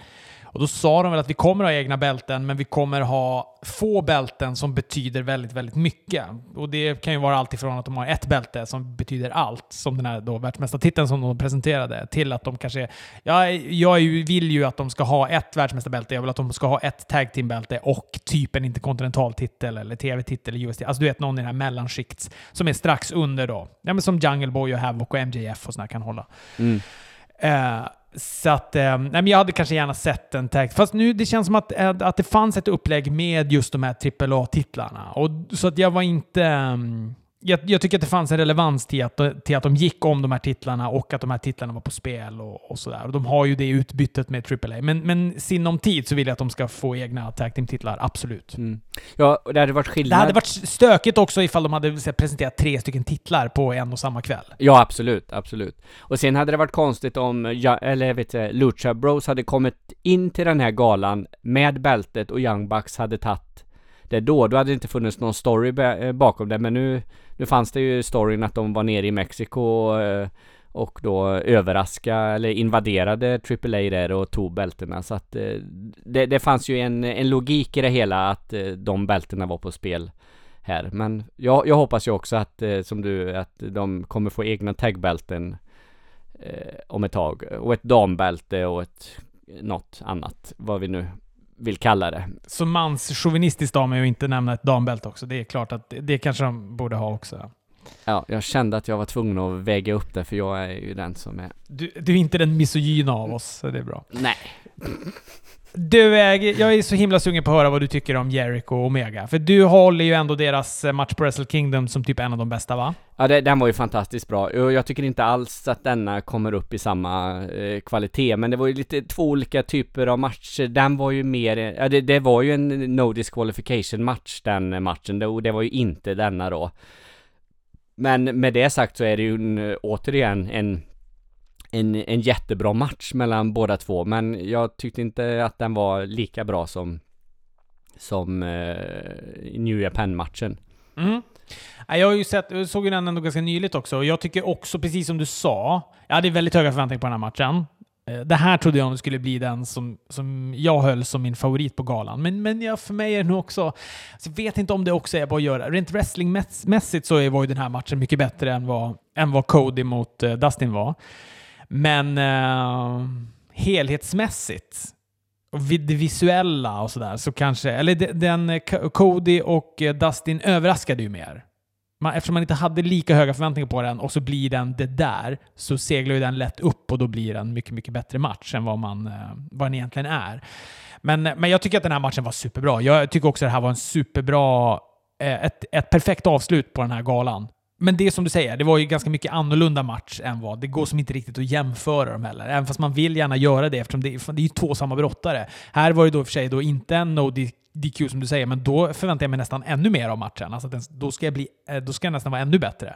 Speaker 1: Och då sa de väl att vi kommer ha egna bälten, men vi kommer ha få bälten som betyder väldigt, väldigt mycket. Och det kan ju vara allt ifrån att de har ett bälte som betyder allt, som den här då världsmästartiteln som de presenterade, till att de kanske... Ja, jag vill ju att de ska ha ett världsmästarbälte, jag vill att de ska ha ett tag team-bälte och typ en interkontinental titel eller tv-titel eller UST. Alltså du vet, någon i den här mellanskikts som är strax under då. Ja, men som Jungle Boy och Havoc och MJF och sådana kan hålla. Mm. Uh, så att, eh, nej, men jag hade kanske gärna sett en tag. Fast nu det känns som att, eh, att det fanns ett upplägg med just de här AAA-titlarna. Så att jag var inte... Um, jag, jag, tycker att det fanns en relevans till att, till att de gick om de här titlarna och att de här titlarna var på spel och, och sådär. Och de har ju det utbytet med AAA. Men, men sinom tid så vill jag att de ska få egna tag team-titlar, absolut. Mm.
Speaker 2: Ja, och det hade varit skillnad...
Speaker 1: Det hade varit stökigt också ifall de hade presenterat tre stycken titlar på en och samma kväll.
Speaker 2: Ja, absolut, absolut. Och sen hade det varit konstigt om, ja, eller vet inte, Lucha Bros hade kommit in till den här galan med bältet och Young Bucks hade tagit det då. Då hade det inte funnits någon story eh, bakom det, men nu nu fanns det ju storyn att de var nere i Mexiko eh, och då överraska eller invaderade AAA där och tog bältena så att eh, det, det fanns ju en, en logik i det hela att eh, de bältena var på spel här. Men jag, jag hoppas ju också att som du, att de kommer få egna tagbälten om ett tag och ett dambälte och ett något annat, vad vi nu vill kalla det.
Speaker 1: Så manschauvinistiskt av mig att inte nämna ett dambälte också. Det är klart att det, det kanske de borde ha också.
Speaker 2: Ja, jag kände att jag var tvungen att väga upp det för jag är ju den som är...
Speaker 1: Du, du är inte den misogyna av oss, så det är bra.
Speaker 2: Nej.
Speaker 1: Du, jag är så himla sugen på att höra vad du tycker om Jericho och Omega. För du håller ju ändå deras eh, match på Wrestle Kingdom som typ en av de bästa va?
Speaker 2: Ja, det, den var ju fantastiskt bra. Jag tycker inte alls att denna kommer upp i samma eh, kvalitet, men det var ju lite två olika typer av matcher. Den var ju mer, ja det, det var ju en no disqualification match den matchen, och det var ju inte denna då. Men med det sagt så är det ju en, återigen en en, en jättebra match mellan båda två, men jag tyckte inte att den var lika bra som som eh, New Japan-matchen.
Speaker 1: Mm. Jag har ju sett, jag såg ju den ändå ganska nyligt också, och jag tycker också, precis som du sa, jag hade väldigt höga förväntningar på den här matchen. Eh, det här trodde jag nog skulle bli den som, som jag höll som min favorit på galan. Men, men ja, för mig är det nog också... Alltså, jag vet inte om det också är på att göra. Rent wrestlingmässigt så var ju den här matchen mycket bättre än vad, än vad Cody mot eh, Dustin var. Men eh, helhetsmässigt, vid det visuella och sådär, så kanske... Eller den eh, Cody och eh, Dustin överraskade ju mer. Man, eftersom man inte hade lika höga förväntningar på den och så blir den det där, så seglar ju den lätt upp och då blir det en mycket, mycket bättre match än vad, man, eh, vad den egentligen är. Men, men jag tycker att den här matchen var superbra. Jag tycker också att det här var en superbra... Ett, ett perfekt avslut på den här galan. Men det är som du säger, det var ju ganska mycket annorlunda match än vad... Det går som inte riktigt att jämföra dem heller. Även fast man vill gärna göra det eftersom det, är- det är ju två samma brottare. Här var det då i och för sig då inte en no-dQ som du säger, men då förväntar jag mig nästan ännu mer av matchen. Alltså att den, då, ska jag bli, eh, då ska jag nästan vara ännu bättre.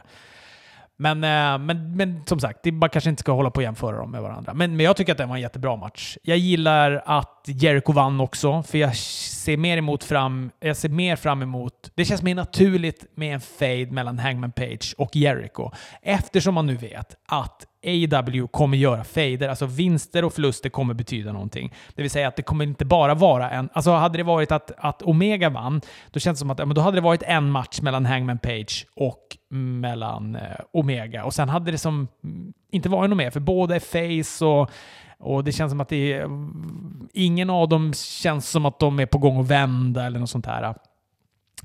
Speaker 1: Men, eh, men, men som sagt, man kanske inte ska hålla på och jämföra dem med varandra. Men, men jag tycker att det var en jättebra match. Jag gillar att Jericho vann också, för jag ser mer, emot fram, jag ser mer fram emot... Det känns mer naturligt med en fade mellan Hangman Page och Jericho. Eftersom man nu vet att AW kommer göra fader, alltså vinster och förluster kommer betyda någonting. Det vill säga att det kommer inte bara vara en... Alltså hade det varit att, att Omega vann, då känns det som att ja, men då hade det varit en match mellan Hangman Page och mellan eh, Omega. Och sen hade det som inte varit något mer, för båda är face och, och det känns som att det är... Ingen av dem känns som att de är på gång att vända eller något sånt här.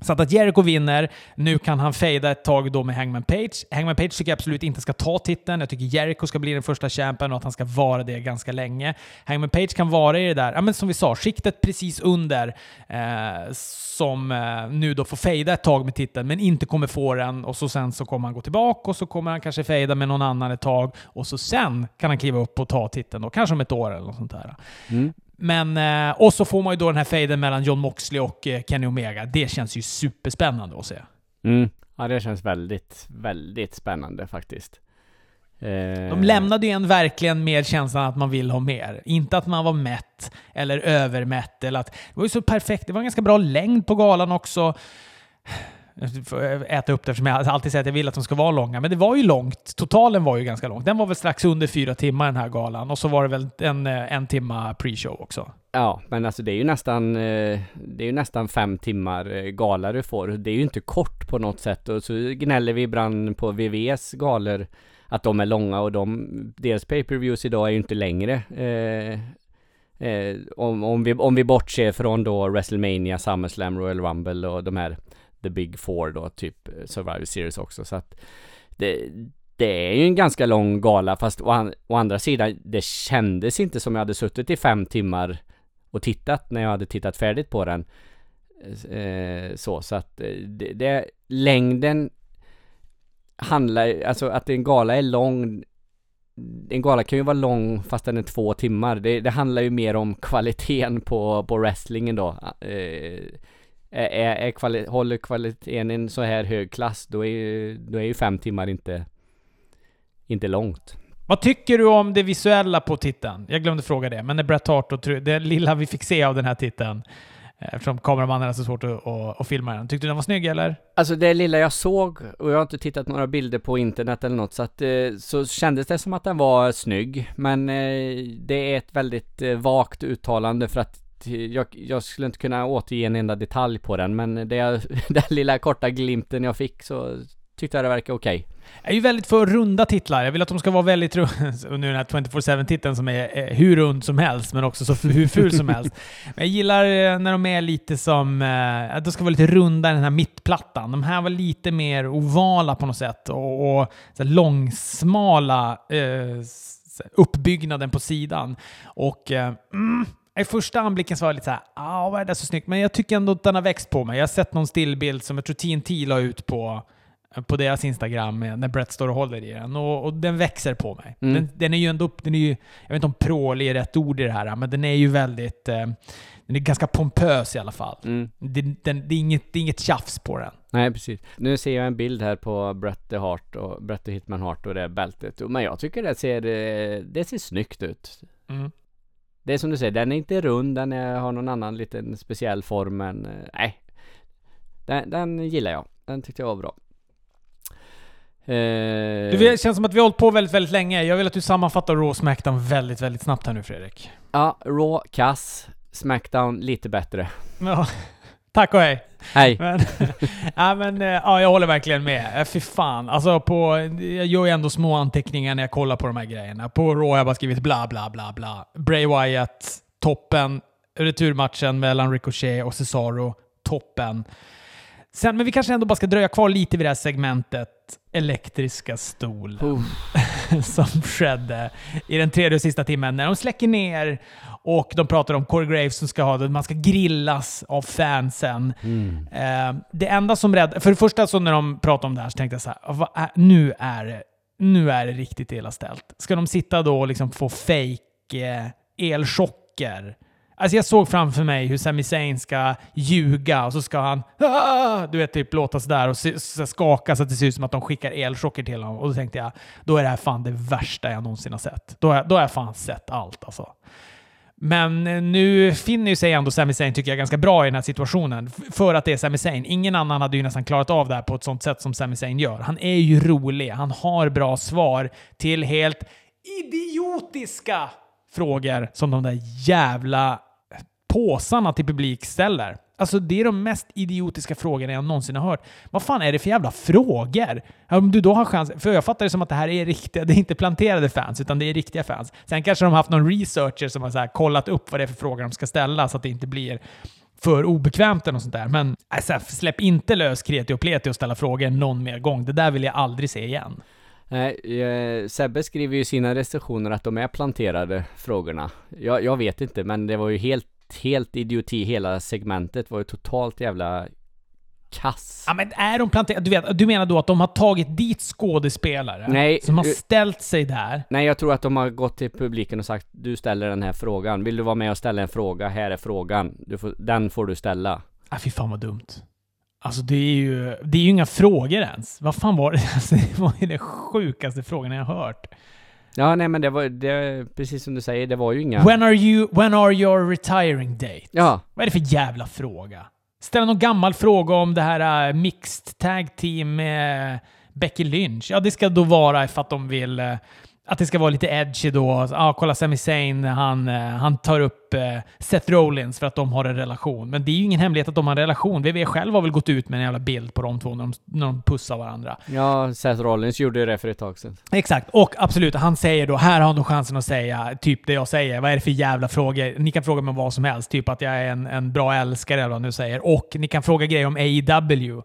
Speaker 1: Så att, att Jericho vinner, nu kan han fejda ett tag då med Hangman Page. Hangman Page tycker jag absolut inte ska ta titeln. Jag tycker Jericho ska bli den första champen och att han ska vara det ganska länge. Hangman Page kan vara i det där, ja men som vi sa, skiktet precis under eh, som eh, nu då får fejda ett tag med titeln men inte kommer få den och så sen så kommer han gå tillbaka och så kommer han kanske fejda med någon annan ett tag och så sen kan han kliva upp och ta titeln då, kanske om ett år eller något sånt där.
Speaker 2: Mm.
Speaker 1: Men, eh, och så får man ju då den här fejden mellan John Moxley och eh, Kenny Omega. Det känns ju superspännande att se.
Speaker 2: Mm. Ja, det känns väldigt, väldigt spännande faktiskt. Eh,
Speaker 1: De lämnade ju en verkligen med känslan att man vill ha mer. Inte att man var mätt eller övermätt. Eller att, det var ju så perfekt. Det var en ganska bra längd på galan också. Äta upp det eftersom jag alltid säger att jag vill att de ska vara långa. Men det var ju långt. Totalen var ju ganska lång. Den var väl strax under fyra timmar den här galan. Och så var det väl en, eh, en timma pre-show också.
Speaker 2: Ja, men alltså det är ju nästan, eh, det är ju nästan fem timmar eh, gala du får. Det är ju inte kort på något sätt. Och så gnäller vi ibland på VVS galor att de är långa och de, deras pay-per-views idag är ju inte längre. Eh, eh, om, om, vi, om vi bortser från då WrestleMania, SummerSlam, Royal Rumble och de här The Big Four då, typ eh, Survivor Series också. Så att det, det är ju en ganska lång gala fast å, an, å andra sidan, det kändes inte som jag hade suttit i fem timmar och tittat när jag hade tittat färdigt på den. Eh, så, så att eh, det, det, längden handlar, alltså att en gala är lång en gala kan ju vara lång fast den är två timmar. Det, det handlar ju mer om kvaliteten på, på wrestlingen då. Eh, är, är kvali håller kvaliteten en så här hög klass, då är, ju- då är ju fem timmar inte, inte långt.
Speaker 1: Vad tycker du om det visuella på titeln? Jag glömde fråga det, men när Bret Hart och det lilla vi fick se av den här titeln, eh, eftersom kameramannen hade så svårt att, att, att filma den. Tyckte du den var snygg eller?
Speaker 2: Alltså det lilla jag såg, och jag har inte tittat några bilder på internet eller något, så att eh, så kändes det som att den var snygg. Men eh, det är ett väldigt vagt uttalande för att jag, jag skulle inte kunna återge en enda detalj på den, men det, jag- den lilla korta glimten jag fick så tyckte jag det verkade okej.
Speaker 1: Jag är ju väldigt för runda titlar. Jag vill att de ska vara väldigt runda. Och nu den här 24-7-titeln som är hur rund som helst, men också så hur ful som helst. Men jag gillar eh, när de är lite som... eh, Att de ska vara lite runda i den här mittplattan. De här var lite mer ovala på något sätt. Och, och långsmala eh, uppbyggnaden på sidan. Och... eh, Mm, i första anblicken så var jag lite såhär, ah, vad är det så snyggt? Men jag tycker ändå att den har växt på mig. Jag har sett någon stillbild som jag tror TNT la ut på, på deras Instagram eh, när Brett står och håller i den. Och, och den växer på mig.
Speaker 2: Mm.
Speaker 1: Den, den är ju ändå, den är ju, jag vet inte om prålig är rätt ord i det här, men den är ju väldigt, eh, den är ganska pompös i alla fall.
Speaker 2: Mm.
Speaker 1: Det, den, det, är inget, det är inget tjafs på den.
Speaker 2: Nej precis. Nu ser jag en bild här på Bret the Hart och Bret the Hitman Hart och det bältet. Men jag tycker det ser, eh, det ser snyggt ut.
Speaker 1: Mm.
Speaker 2: Det är som du säger, den är inte rund, den är, har någon annan liten speciell form men eh, nej. Den, den gillar jag. Den tyckte jag var bra. Eh,
Speaker 1: Du, det känns som att vi har hållit på väldigt, väldigt länge. Jag vill att du sammanfattar Raw Smackdown väldigt, väldigt snabbt här nu Fredrik.
Speaker 2: Ja, Raw, kass. Smackdown, lite bättre.
Speaker 1: Ja, tack och hej.
Speaker 2: Hej!
Speaker 1: Men, ja, men, eh, ja, jag håller verkligen med. Eh, Fy fan. Alltså på, jag gör ju ändå små anteckningar när jag kollar på de här grejerna. På Raw har jag bara skrivit bla bla bla bla. Bray Wyatt, toppen. Returmatchen mellan Ricochet och Cesaro, toppen. Sen, men vi kanske ändå bara ska dröja kvar lite vid det här segmentet elektriska stol som skedde i den tredje och sista timmen när de släcker ner och de pratar om Corey Graves som ska ha det, man ska grillas av fansen.
Speaker 2: Mm.
Speaker 1: Eh, det enda som räddade... För det första så när de pratade om det här så tänkte jag så här, vad är, nu, är det, nu är det riktigt illa ställt. Ska de sitta då och liksom få fake eh, elchocker? Alltså jag såg framför mig hur Sami Zayn ska ljuga och så ska han Aah! du vet, typ låta sådär och skaka så att det ser ut som att de skickar elchocker till honom. Och då tänkte jag, då är det här fan det värsta jag någonsin har sett. Då har, då har jag fan sett allt alltså. Men eh, nu finner ju sig ändå Sami Zayn, tycker jag, ganska bra i den här situationen. För att det är Sami Zayn. Ingen annan hade ju nästan klarat av det här på ett sånt sätt som Sami Zayn gör. Han är ju rolig. Han har bra svar till helt idiotiska frågor som de där jävla påsarna till publik ställer. Alltså det är de mest idiotiska frågorna jag någonsin har hört. Vad fan är det för jävla frågor? Om du då har chans... För jag fattar det som att det här är riktiga, det är inte planterade fans, utan det är riktiga fans. Sen kanske de har haft någon researcher som har så här kollat upp vad det är för frågor de ska ställa så att det inte blir för obekvämt eller något sånt där. Men alltså, släpp inte lös kreti och pleti och ställa frågor någon mer gång. Det där vill jag aldrig se igen.
Speaker 2: Nej, eh, Sebbe skriver ju i sina recensioner att de är planterade, frågorna. Jag, jag vet inte, men det var ju helt, helt idioti. Hela segmentet var ju totalt jävla kass.
Speaker 1: Ja, men är de planterade? Du, vet, du menar då att de har tagit dit skådespelare
Speaker 2: Nej,
Speaker 1: som har
Speaker 2: eh,
Speaker 1: ställt sig där?
Speaker 2: Nej, jag tror att de har gått till publiken och sagt Du ställer den här frågan. Vill du vara med och ställa en fråga? Här är frågan. Får, den får du ställa.
Speaker 1: Ah, fy fan vad dumt. Alltså det är ju, det är ju inga frågor ens. Vad fan var det? Alltså, det var ju den sjukaste frågan jag har hört.
Speaker 2: Ja, nej men det var, det, precis som du säger, det var ju inga...
Speaker 1: When are you, when are your retiring date?
Speaker 2: Ja,
Speaker 1: Vad är det för jävla fråga? Ställa någon gammal fråga om det här uh, mixed tag team med Becky Lynch. Ja, det ska då vara för att de vill... eh, att det ska vara lite edgy då. Ja, kolla Sami Zayn, han, eh, han tar upp eh, Seth Rollins för att de har en relation. Men det är ju ingen hemlighet att de har en relation. WWE själv har väl gått ut med en jävla bild på de två när de, när de pussar varandra.
Speaker 2: ja, Seth Rollins gjorde ju det för ett tag sedan.
Speaker 1: Exakt. Och absolut, han säger då, här har han då chansen att säga typ det jag säger. Vad är det för jävla frågor? Ni kan fråga mig vad som helst. Typ att jag är en, en bra älskare eller vad han nu säger. Och ni kan fråga grejer om AEW.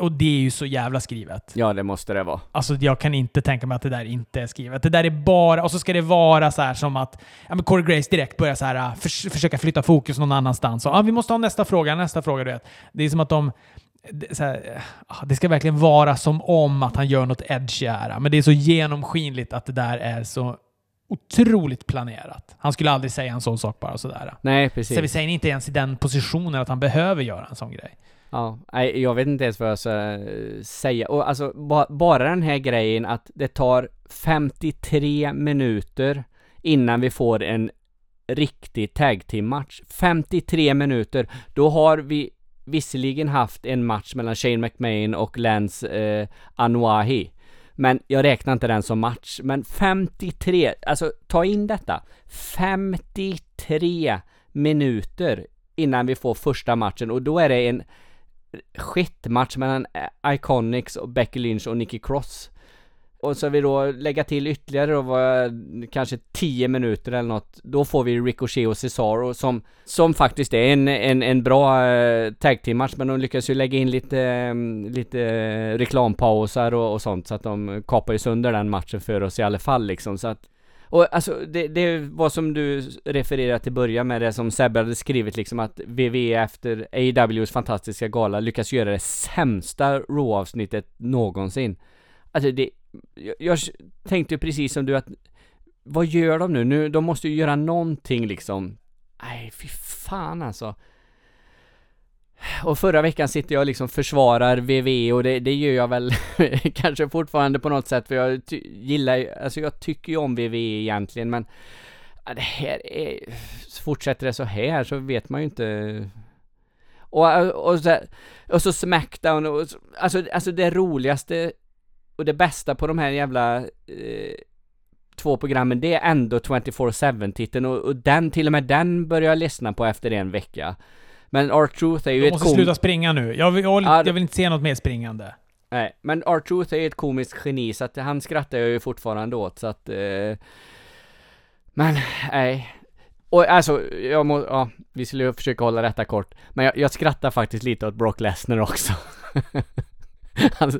Speaker 1: Och det är ju så jävla skrivet.
Speaker 2: Ja, det måste det vara.
Speaker 1: Alltså jag kan inte tänka mig att det där inte är skrivet. Det där är bara... Och så ska det vara så här som att ja, men Corey Grace direkt börjar så här, äh, förs försöka flytta fokus någon annanstans. Och, ja, vi måste ha nästa fråga, nästa fråga. Du vet. Det är som att de... det- här, ah, det ska verkligen vara som om att han gör något edgy här. Men det är så genomskinligt att det där är så otroligt planerat. Han skulle aldrig säga en sån sak bara sådär.
Speaker 2: Nej,
Speaker 1: Så vi
Speaker 2: precis.
Speaker 1: säger inte ens i den positionen att han behöver göra en sån grej.
Speaker 2: Ja, nej, jag vet inte ens vad jag ska eh, säga. Och alltså, ba, bara den här grejen att det tar 53 minuter innan vi får en riktig tag team match. 53 minuter. Då har vi visserligen haft en match mellan Shane McMahon och Lance eh, Anuahi. Men jag räknar inte den som match. Men 53, alltså ta in detta. 53 minuter innan vi får första matchen och då är det en skitmatch mellan eh, Iconics och Becky Lynch och Nikki Cross. Och så vi då lägga till ytterligare då var kanske 10 minuter eller något. Då får vi Ricochet och Cesaro som, som faktiskt är en, en, en bra eh, tag team match men de lyckas ju lägga in lite, mm, lite eh, reklampauser och, och sånt så att de kapar ju sönder den matchen för oss i alla fall liksom så att och alltså det, det var som du refererade till början med det som Sebbe hade skrivit liksom att WWE efter AEWs fantastiska gala lyckas göra det sämsta Raw-avsnittet någonsin. Alltså det, jag, jag tänkte precis som du att vad gör de nu? nu? De måste ju göra någonting liksom. Nej, fy fan alltså. Och förra veckan sitter jag och liksom försvarar VV och det, det gör jag väl kanske fortfarande på något sätt för jag ty- gillar ju- alltså jag tycker ju om VV egentligen men ja, det här är, fortsätter det så här så vet man ju inte och, och, så, och så Smackdown och så- alltså, alltså det roligaste och det bästa på de här jävla eh, två programmen, det är ändå 24-7 titeln och, och den, till och med den börjar jag lyssna på efter en vecka. Men R-Truth är ju
Speaker 1: De
Speaker 2: ett
Speaker 1: måste
Speaker 2: kom...
Speaker 1: sluta springa nu. Jag vill, jag, vill,
Speaker 2: Ja,
Speaker 1: jag vill inte se något mer springande.
Speaker 2: Nej, men R-Truth är ju ett komiskt geni så att han skrattar jag ju fortfarande åt så att... Eh... Men, nej. Och alltså, jag må, ja, vi skulle ju försöka hålla detta kort. Men jag, jag skrattar faktiskt lite åt Brock Lesnar också. hans,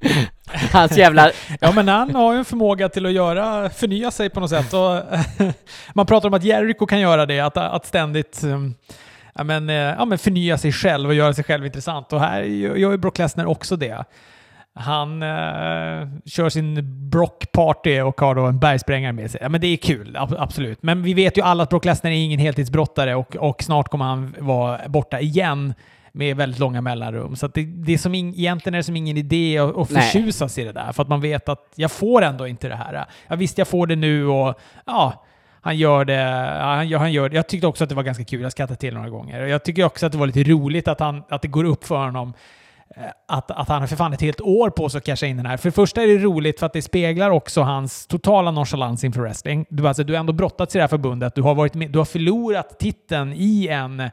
Speaker 2: hans jävla...
Speaker 1: Ja, men han har ju en förmåga till att göra, förnya sig på något sätt. Och man pratar om att Jericho kan göra det, att, att ständigt um, ja, men, eh, ja, men förnya sig själv och göra sig själv intressant. Och här gör ju Brock Lesnar också det. Han eh, kör sin Brock-party och har då en bergsprängare med sig. Ja, men det är kul, ab- absolut. Men vi vet ju alla att Brock Lesnar är ingen heltidsbrottare och, och snart kommer han vara borta igen med väldigt långa mellanrum. Så det, det är som in, egentligen är det som ingen idé att, att
Speaker 2: Nej.
Speaker 1: förtjusas i det där, för att man vet att jag får ändå inte det här. Ja, visst, jag får det nu och ja, han gör det. Han gör, han gör det. Jag tyckte också att det var ganska kul. Jag skrattade till några gånger. Jag tycker också att det var lite roligt att, han, att det går upp för honom eh, att, att han har för fan ett helt år på sig att casha in den här. För det första är det roligt för att det speglar också hans totala nonchalans inför wrestling. Du, alltså, du har ändå brottats i det här förbundet. Du har, varit med, du har förlorat titeln i en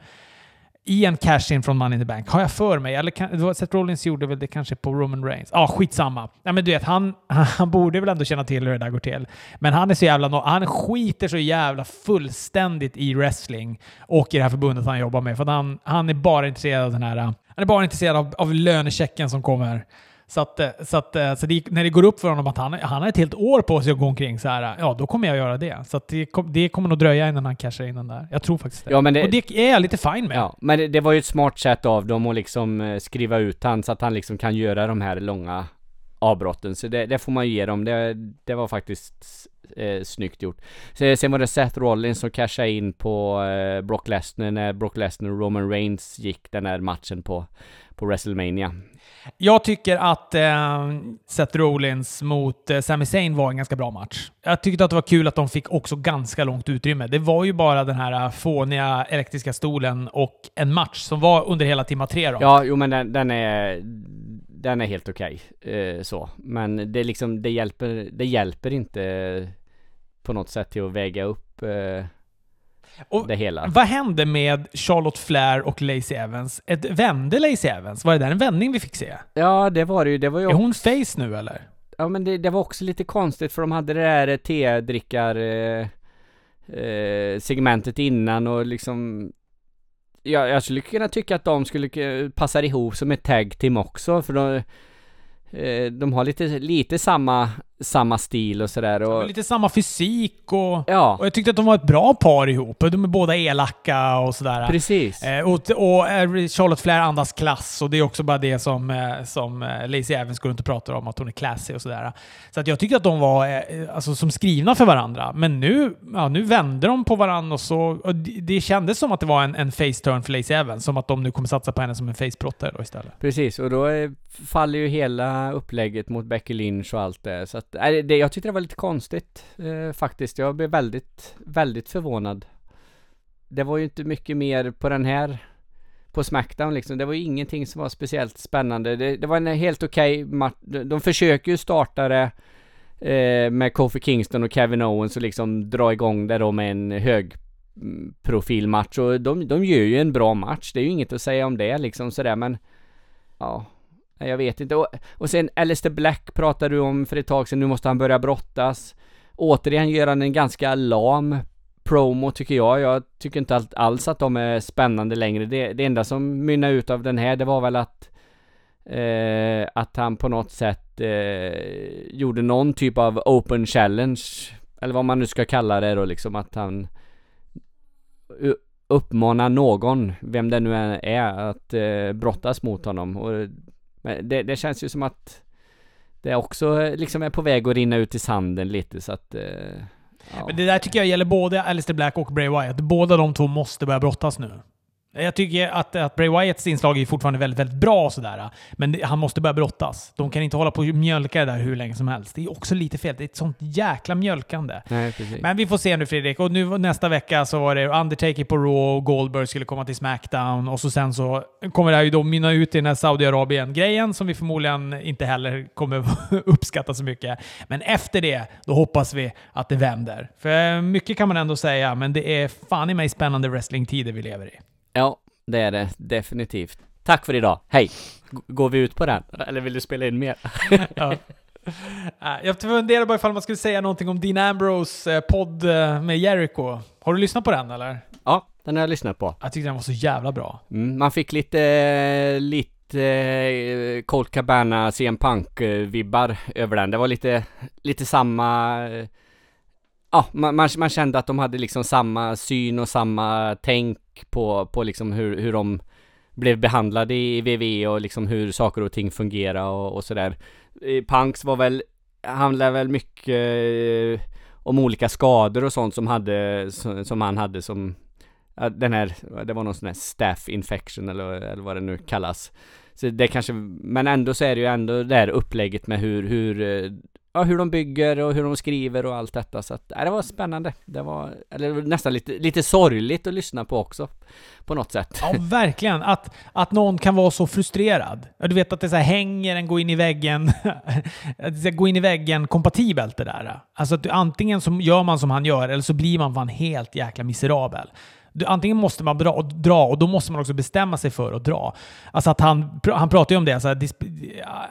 Speaker 1: i en cash-in från Money in the Bank, har jag för mig. Eller kan, Seth Rollins gjorde väl det kanske på Roman Reigns. Ja, ah, skitsamma. Ja, men du vet, han, han borde väl ändå känna till hur det där går till. Men han är så jävla... Han skiter så jävla fullständigt i wrestling och i det här förbundet han jobbar med. För att han, han är bara intresserad av den här... Han är bara intresserad av, av lönechecken som kommer. Så, att, eh, så, att, eh, så det, när det går upp för honom att han, han har ett helt år på sig att gå omkring så här, ja då kommer jag göra det. Så att det, det kommer nog dröja innan han cashar in den där. Jag tror faktiskt det.
Speaker 2: Ja, men det-
Speaker 1: Och det är jag lite fine med.
Speaker 2: Ja, men det, det var ju ett smart sätt av dem att liksom eh, skriva ut han så att han liksom kan göra de här långa avbrotten. Så det, det får man ju ge dem. Det, det var faktiskt eh, snyggt gjort. Sen var det Seth Rollins som cashade in på eh, Brock Lesnar när Brock Lesnar och Roman Reigns gick den här matchen på, på WrestleMania.
Speaker 1: Jag tycker att eh, Seth Rollins mot eh, Sami Zayn var en ganska bra match. Jag tyckte att det var kul att de fick också ganska långt utrymme. Det var ju bara den här eh, fåniga elektriska stolen och en match som var under hela timma tre. Då.
Speaker 2: Ja, jo men den, den är den är helt okej. eh, så. Men det liksom, det hjälper, det hjälper inte på något sätt till att väga upp eh,
Speaker 1: Och
Speaker 2: det hela.
Speaker 1: Vad hände med Charlotte Flair och Lacey Evans? Ett, vände Lacey Evans? Var det där en vändning vi fick se?
Speaker 2: Ja, det var det ju. Det var ju
Speaker 1: Är hon face nu eller?
Speaker 2: Ja men det, det var också lite konstigt för de hade det där te-drickar eh, eh, segmentet innan och liksom Ja, jag skulle kunna tycka att de skulle passa ihop som ett tag team också för de eh, De har lite, lite samma, samma stil och sådär och
Speaker 1: Lite samma fysik och...
Speaker 2: Ja,
Speaker 1: Och jag tyckte att de var ett bra par ihop. De är båda elaka och sådär.
Speaker 2: precis.
Speaker 1: Eh, och, och eh, Charlotte Flair andas klass och det är också bara det som, eh, som eh, Lacey Evans går runt och pratar om, att hon är classy och sådär. Så att jag tycker att de var alltså, som skrivna för varandra. Men nu, ja, nu vände de på varandra och så... Och det, kändes som att det var en, en face-turn för Lacey Evans. Som att de nu kommer satsa på henne som en face-brottare istället.
Speaker 2: Precis, och då eh, faller ju hela upplägget mot Becky Lynch och allt det. Så att, nej, det, jag tyckte det var lite konstigt eh, faktiskt. Jag blev väldigt, väldigt förvånad. Det var ju inte mycket mer på den här, på Smackdown liksom. Det var ju ingenting som var speciellt spännande. Det, det var en helt okej match. De, försöker ju starta det eh, med Kofi Kingston och Kevin Owens och liksom dra igång det då med en hög mm, profilmatch och de, de gör ju en bra match. Det är ju inget att säga om det liksom sådär men Ja, nej, jag vet inte. Och, och sen Alistair Black pratade du om för ett tag sedan. Nu måste han börja brottas. Återigen gör han en ganska lam promo tycker jag. Jag tycker inte alls att de är spännande längre. Det, det enda som mynnade ut av den här, det var väl att eh, att han på något sätt eh, gjorde någon typ av open challenge. Eller vad man nu ska kalla det då liksom att han uppmanar någon, vem det nu än är, att eh, brottas mot honom. Och, men det, det känns ju som att det också liksom är på väg att rinna ut i sanden lite så att... Eh, ja.
Speaker 1: Men det där tycker jag gäller både Alistair Black och Bray Wyatt. Båda de två måste börja brottas nu. Jag tycker att, att Bray Wyatts inslag är fortfarande väldigt, väldigt bra och sådär. Men det, han måste börja brottas. De kan inte hålla på och mjölka det där hur länge som helst. Det är också lite fel. Det är ett sånt jäkla mjölkande.
Speaker 2: Nej.
Speaker 1: Men vi får se nu Fredrik. Och nu nästa vecka så var det Undertaker på Raw och Goldberg skulle komma till Smackdown. Och så sen så kommer det här ju då mynna ut i den här Saudiarabien-grejen som vi förmodligen inte heller kommer uppskatta så mycket. Men efter det, då hoppas vi att det vänder. För mycket kan man ändå säga, men det är fan i mig spännande wrestlingtider vi lever i.
Speaker 2: Ja, det är det definitivt. Tack för idag. Hej! G- Går vi ut på den? Eller vill du spela in mer?
Speaker 1: Ja. Äh, Jag funderar bara ifall man skulle säga någonting om Dean Ambrose eh, podd eh, med Jericho. Har du lyssnat på den eller?
Speaker 2: Ja, den har jag lyssnat på.
Speaker 1: Jag tyckte den var så jävla bra.
Speaker 2: Mm, man fick lite, lite eh, Colt Cabana CM Punk-vibbar över den. Det var lite, lite samma... Ja, man, man, man kände att de hade liksom samma syn och samma tänk på, på liksom hur, hur de blev behandlade i VV och liksom hur saker och ting fungerar och, och sådär. Eh, Punks var väl, handlade väl mycket eh, om olika skador och sånt som hade, som, som han hade som Ja, den här, det var någon sån här staff infection eller, eller vad det nu kallas. Så det kanske, men ändå så är det ju ändå det här upplägget med hur, hur, eh, ja hur de bygger och hur de skriver och allt detta. Så att, ja, det var spännande. Det var, eller nästan lite, lite sorgligt att lyssna på också. På något sätt.
Speaker 1: Ja, verkligen. Att, att någon kan vara så frustrerad. Du vet att det så här hänger en gå in i väggen, att det gå in i väggen kompatibelt det där. Alltså att du, antingen så gör man som han gör eller så blir man fan helt jäkla miserabel. Antingen måste man dra och, dra och då måste man också bestämma sig för att dra. Alltså att han, han pratar ju om det, alltså att, det,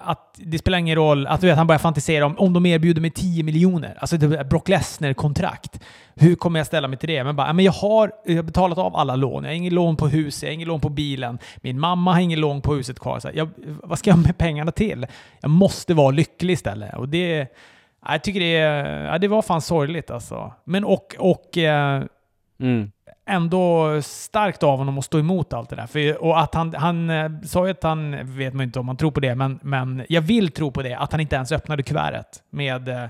Speaker 1: att det spelar ingen roll, att du vet, han börjar fantisera om om de erbjuder mig 10 miljoner. Alltså typ det Brock Lesner-kontrakt. Hur kommer jag ställa mig till det? Men bara, men jag har, jag har betalat av alla lån. Jag har ingen lån på huset, jag har ingen lån på bilen. Min mamma har ingen lån på huset kvar. Så jag, vad ska jag med pengarna till? Jag måste vara lycklig istället. Och det, jag tycker det, är- ja, det var fan sorgligt alltså. Men och, och eh,
Speaker 2: Mm
Speaker 1: ändå starkt av honom att stå emot allt det där. För, och att han, han eh, sa ju att han, vet man inte om han tror på det, men, men jag vill tro på det, att han inte ens öppnade kuvertet med eh,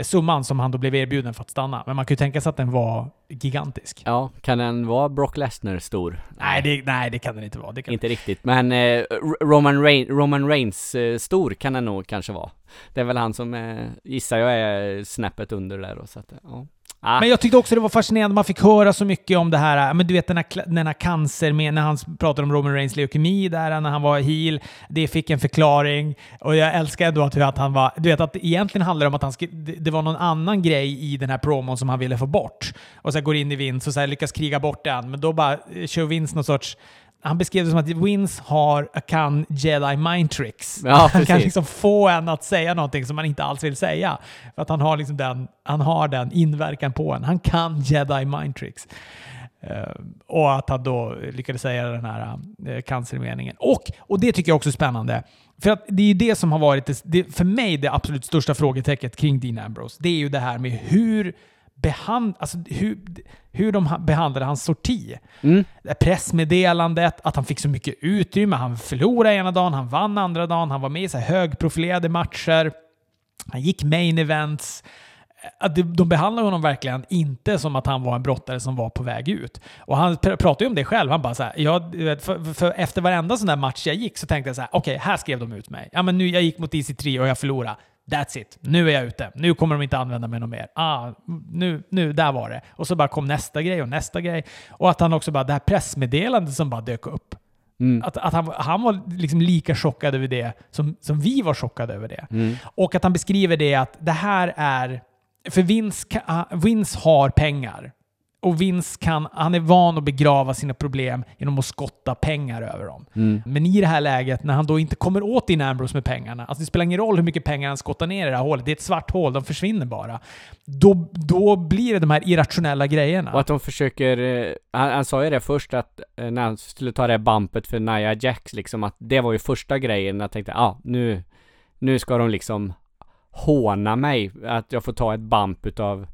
Speaker 1: summan som han då blev erbjuden för att stanna. Men man kan ju tänka sig att den var gigantisk.
Speaker 2: Ja, kan den vara Brock Lesnar stor?
Speaker 1: Nej, det, nej, det kan den inte vara.
Speaker 2: Inte riktigt, men eh, Roman, Reign, Roman Reigns eh, stor kan den nog kanske vara. Det är väl han som eh, gissar jag är snäppet under där och så att, ja. Ah,
Speaker 1: Men jag tyckte också det var fascinerande, man fick höra så mycket om det här, men du vet den här, den här cancer med, när han pratade om Roman Reigns leukemi där, när han var heel, det fick en förklaring. Och jag älskar ändå att, att han var, du vet att egentligen handlar det om att han det var någon annan grej i den här promon som han ville få bort. Och så går in i Vince och så här lyckas kriga bort den, men då bara eh, kör Vince någon sorts han beskrev det som att Vince har a kan jedi mind tricks.
Speaker 2: Ja,
Speaker 1: han kan liksom få en att säga någonting som man inte alls vill säga. För att han har, liksom den, han har den inverkan på en. Han kan jedi mind tricks. Eh, och att han då lyckades säga den här uh, cancermeningen. Och, och det tycker jag också är spännande. För att det är ju det som har varit, det, för mig, det absolut största frågetecknet kring Dean Ambrose. Det är ju det här med hur behand, alltså hur, hur de ha- behandlade hans sorti.
Speaker 2: mm,
Speaker 1: pressmeddelandet, att han fick så mycket utrymme. Han förlorade ena dagen, han vann andra dagen, han var med i så här högprofilerade matcher. Han gick main events. Att de- de behandlade honom verkligen inte som att han var en brottare som var på väg ut. Och han pr- pratade ju om det själv. Han bara så här, jag, för, för efter varenda sån där match jag gick så tänkte jag så här, okej, här skrev de ut mig. Ja, men nu, jag gick mot EC3 och jag förlorade. That's it. Nu är jag ute. Nu kommer de inte använda mig något mer. Ah, nu, nu, där var det. Och så bara kom nästa grej och nästa grej. Och att han också bara, det här pressmeddelandet som bara dök upp.
Speaker 2: mm,
Speaker 1: Att, att han, han var liksom lika chockad över det som, som vi var chockade över det.
Speaker 2: mm,
Speaker 1: Och att han beskriver det att det här är... För Vince, ka- Vince har pengar. Och Vince kan, han är van att begrava sina problem genom att skotta pengar över dem.
Speaker 2: mm.
Speaker 1: Men i det här läget, när han då inte kommer åt din Ambrose med pengarna, alltså det spelar ingen roll hur mycket pengar han skottar ner i det här hålet, det är ett svart hål, de försvinner bara. Då, då blir det de här irrationella grejerna.
Speaker 2: Och att de försöker, eh, han, han sa ju det först att eh, när han skulle ta det här bumpet för Nia Jax liksom att det var ju första grejen. Jag tänkte, ja ah, nu, nu ska de liksom håna mig. Att jag får ta ett bump utav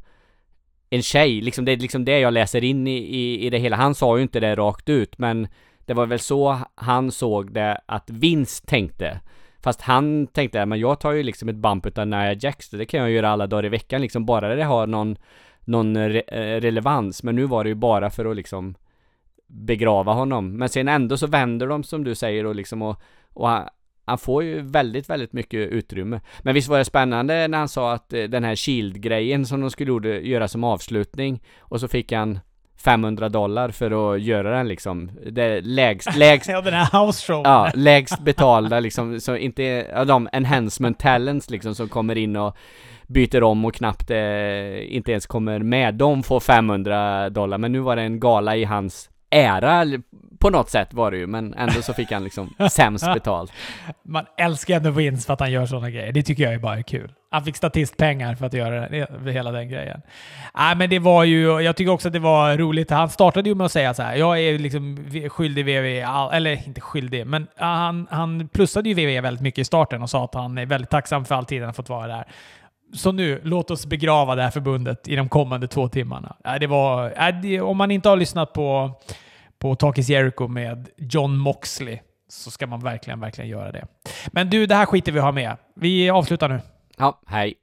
Speaker 2: en tjej. Liksom det är liksom det jag läser in i, i, i det hela. Han sa ju inte det rakt ut men det var väl så han såg det att Vince tänkte. Fast han tänkte, men jag tar ju liksom ett bump utav Nia Jax, det kan jag göra alla dagar i veckan liksom, bara det har någon, någon re- eh, relevans. Men nu var det ju bara för att liksom begrava honom. Men sen ändå så vänder de som du säger och liksom och, och han, får ju väldigt, väldigt mycket utrymme. Men visst var det spännande när han sa att eh, den här Shield-grejen som de skulle göra som avslutning och så fick han 500 dollar för att göra den liksom. Det lägst, lägst...
Speaker 1: ja, den här house show.
Speaker 2: Ja, lägst betalda liksom, så inte, ja, de enhancement talents liksom som kommer in och byter om och knappt eh, inte ens kommer med. De får 500 dollar, men nu var det en gala i hans ära på något sätt var det ju, men ändå så fick han liksom sämst betalt.
Speaker 1: Man älskar ändå Vince för att han gör sådana grejer. Det tycker jag är bara kul. Han fick statistpengar för att göra det, hela den grejen. Nej, men det var ju... Jag tycker också att det var roligt. Han startade ju med att säga så här. Jag är liksom skyldig WWE, eller inte skyldig, men han, han plussade ju WWE väldigt mycket i starten och sa att han är väldigt tacksam för all tid han fått vara där. Så nu, låt oss begrava det här förbundet i de kommande två timmarna. Det var, om man inte har lyssnat på, på Talkis Jericho med John Moxley så ska man verkligen, verkligen göra det. Men du, det här skiter vi ha med. Vi avslutar nu.
Speaker 2: Ja, hej.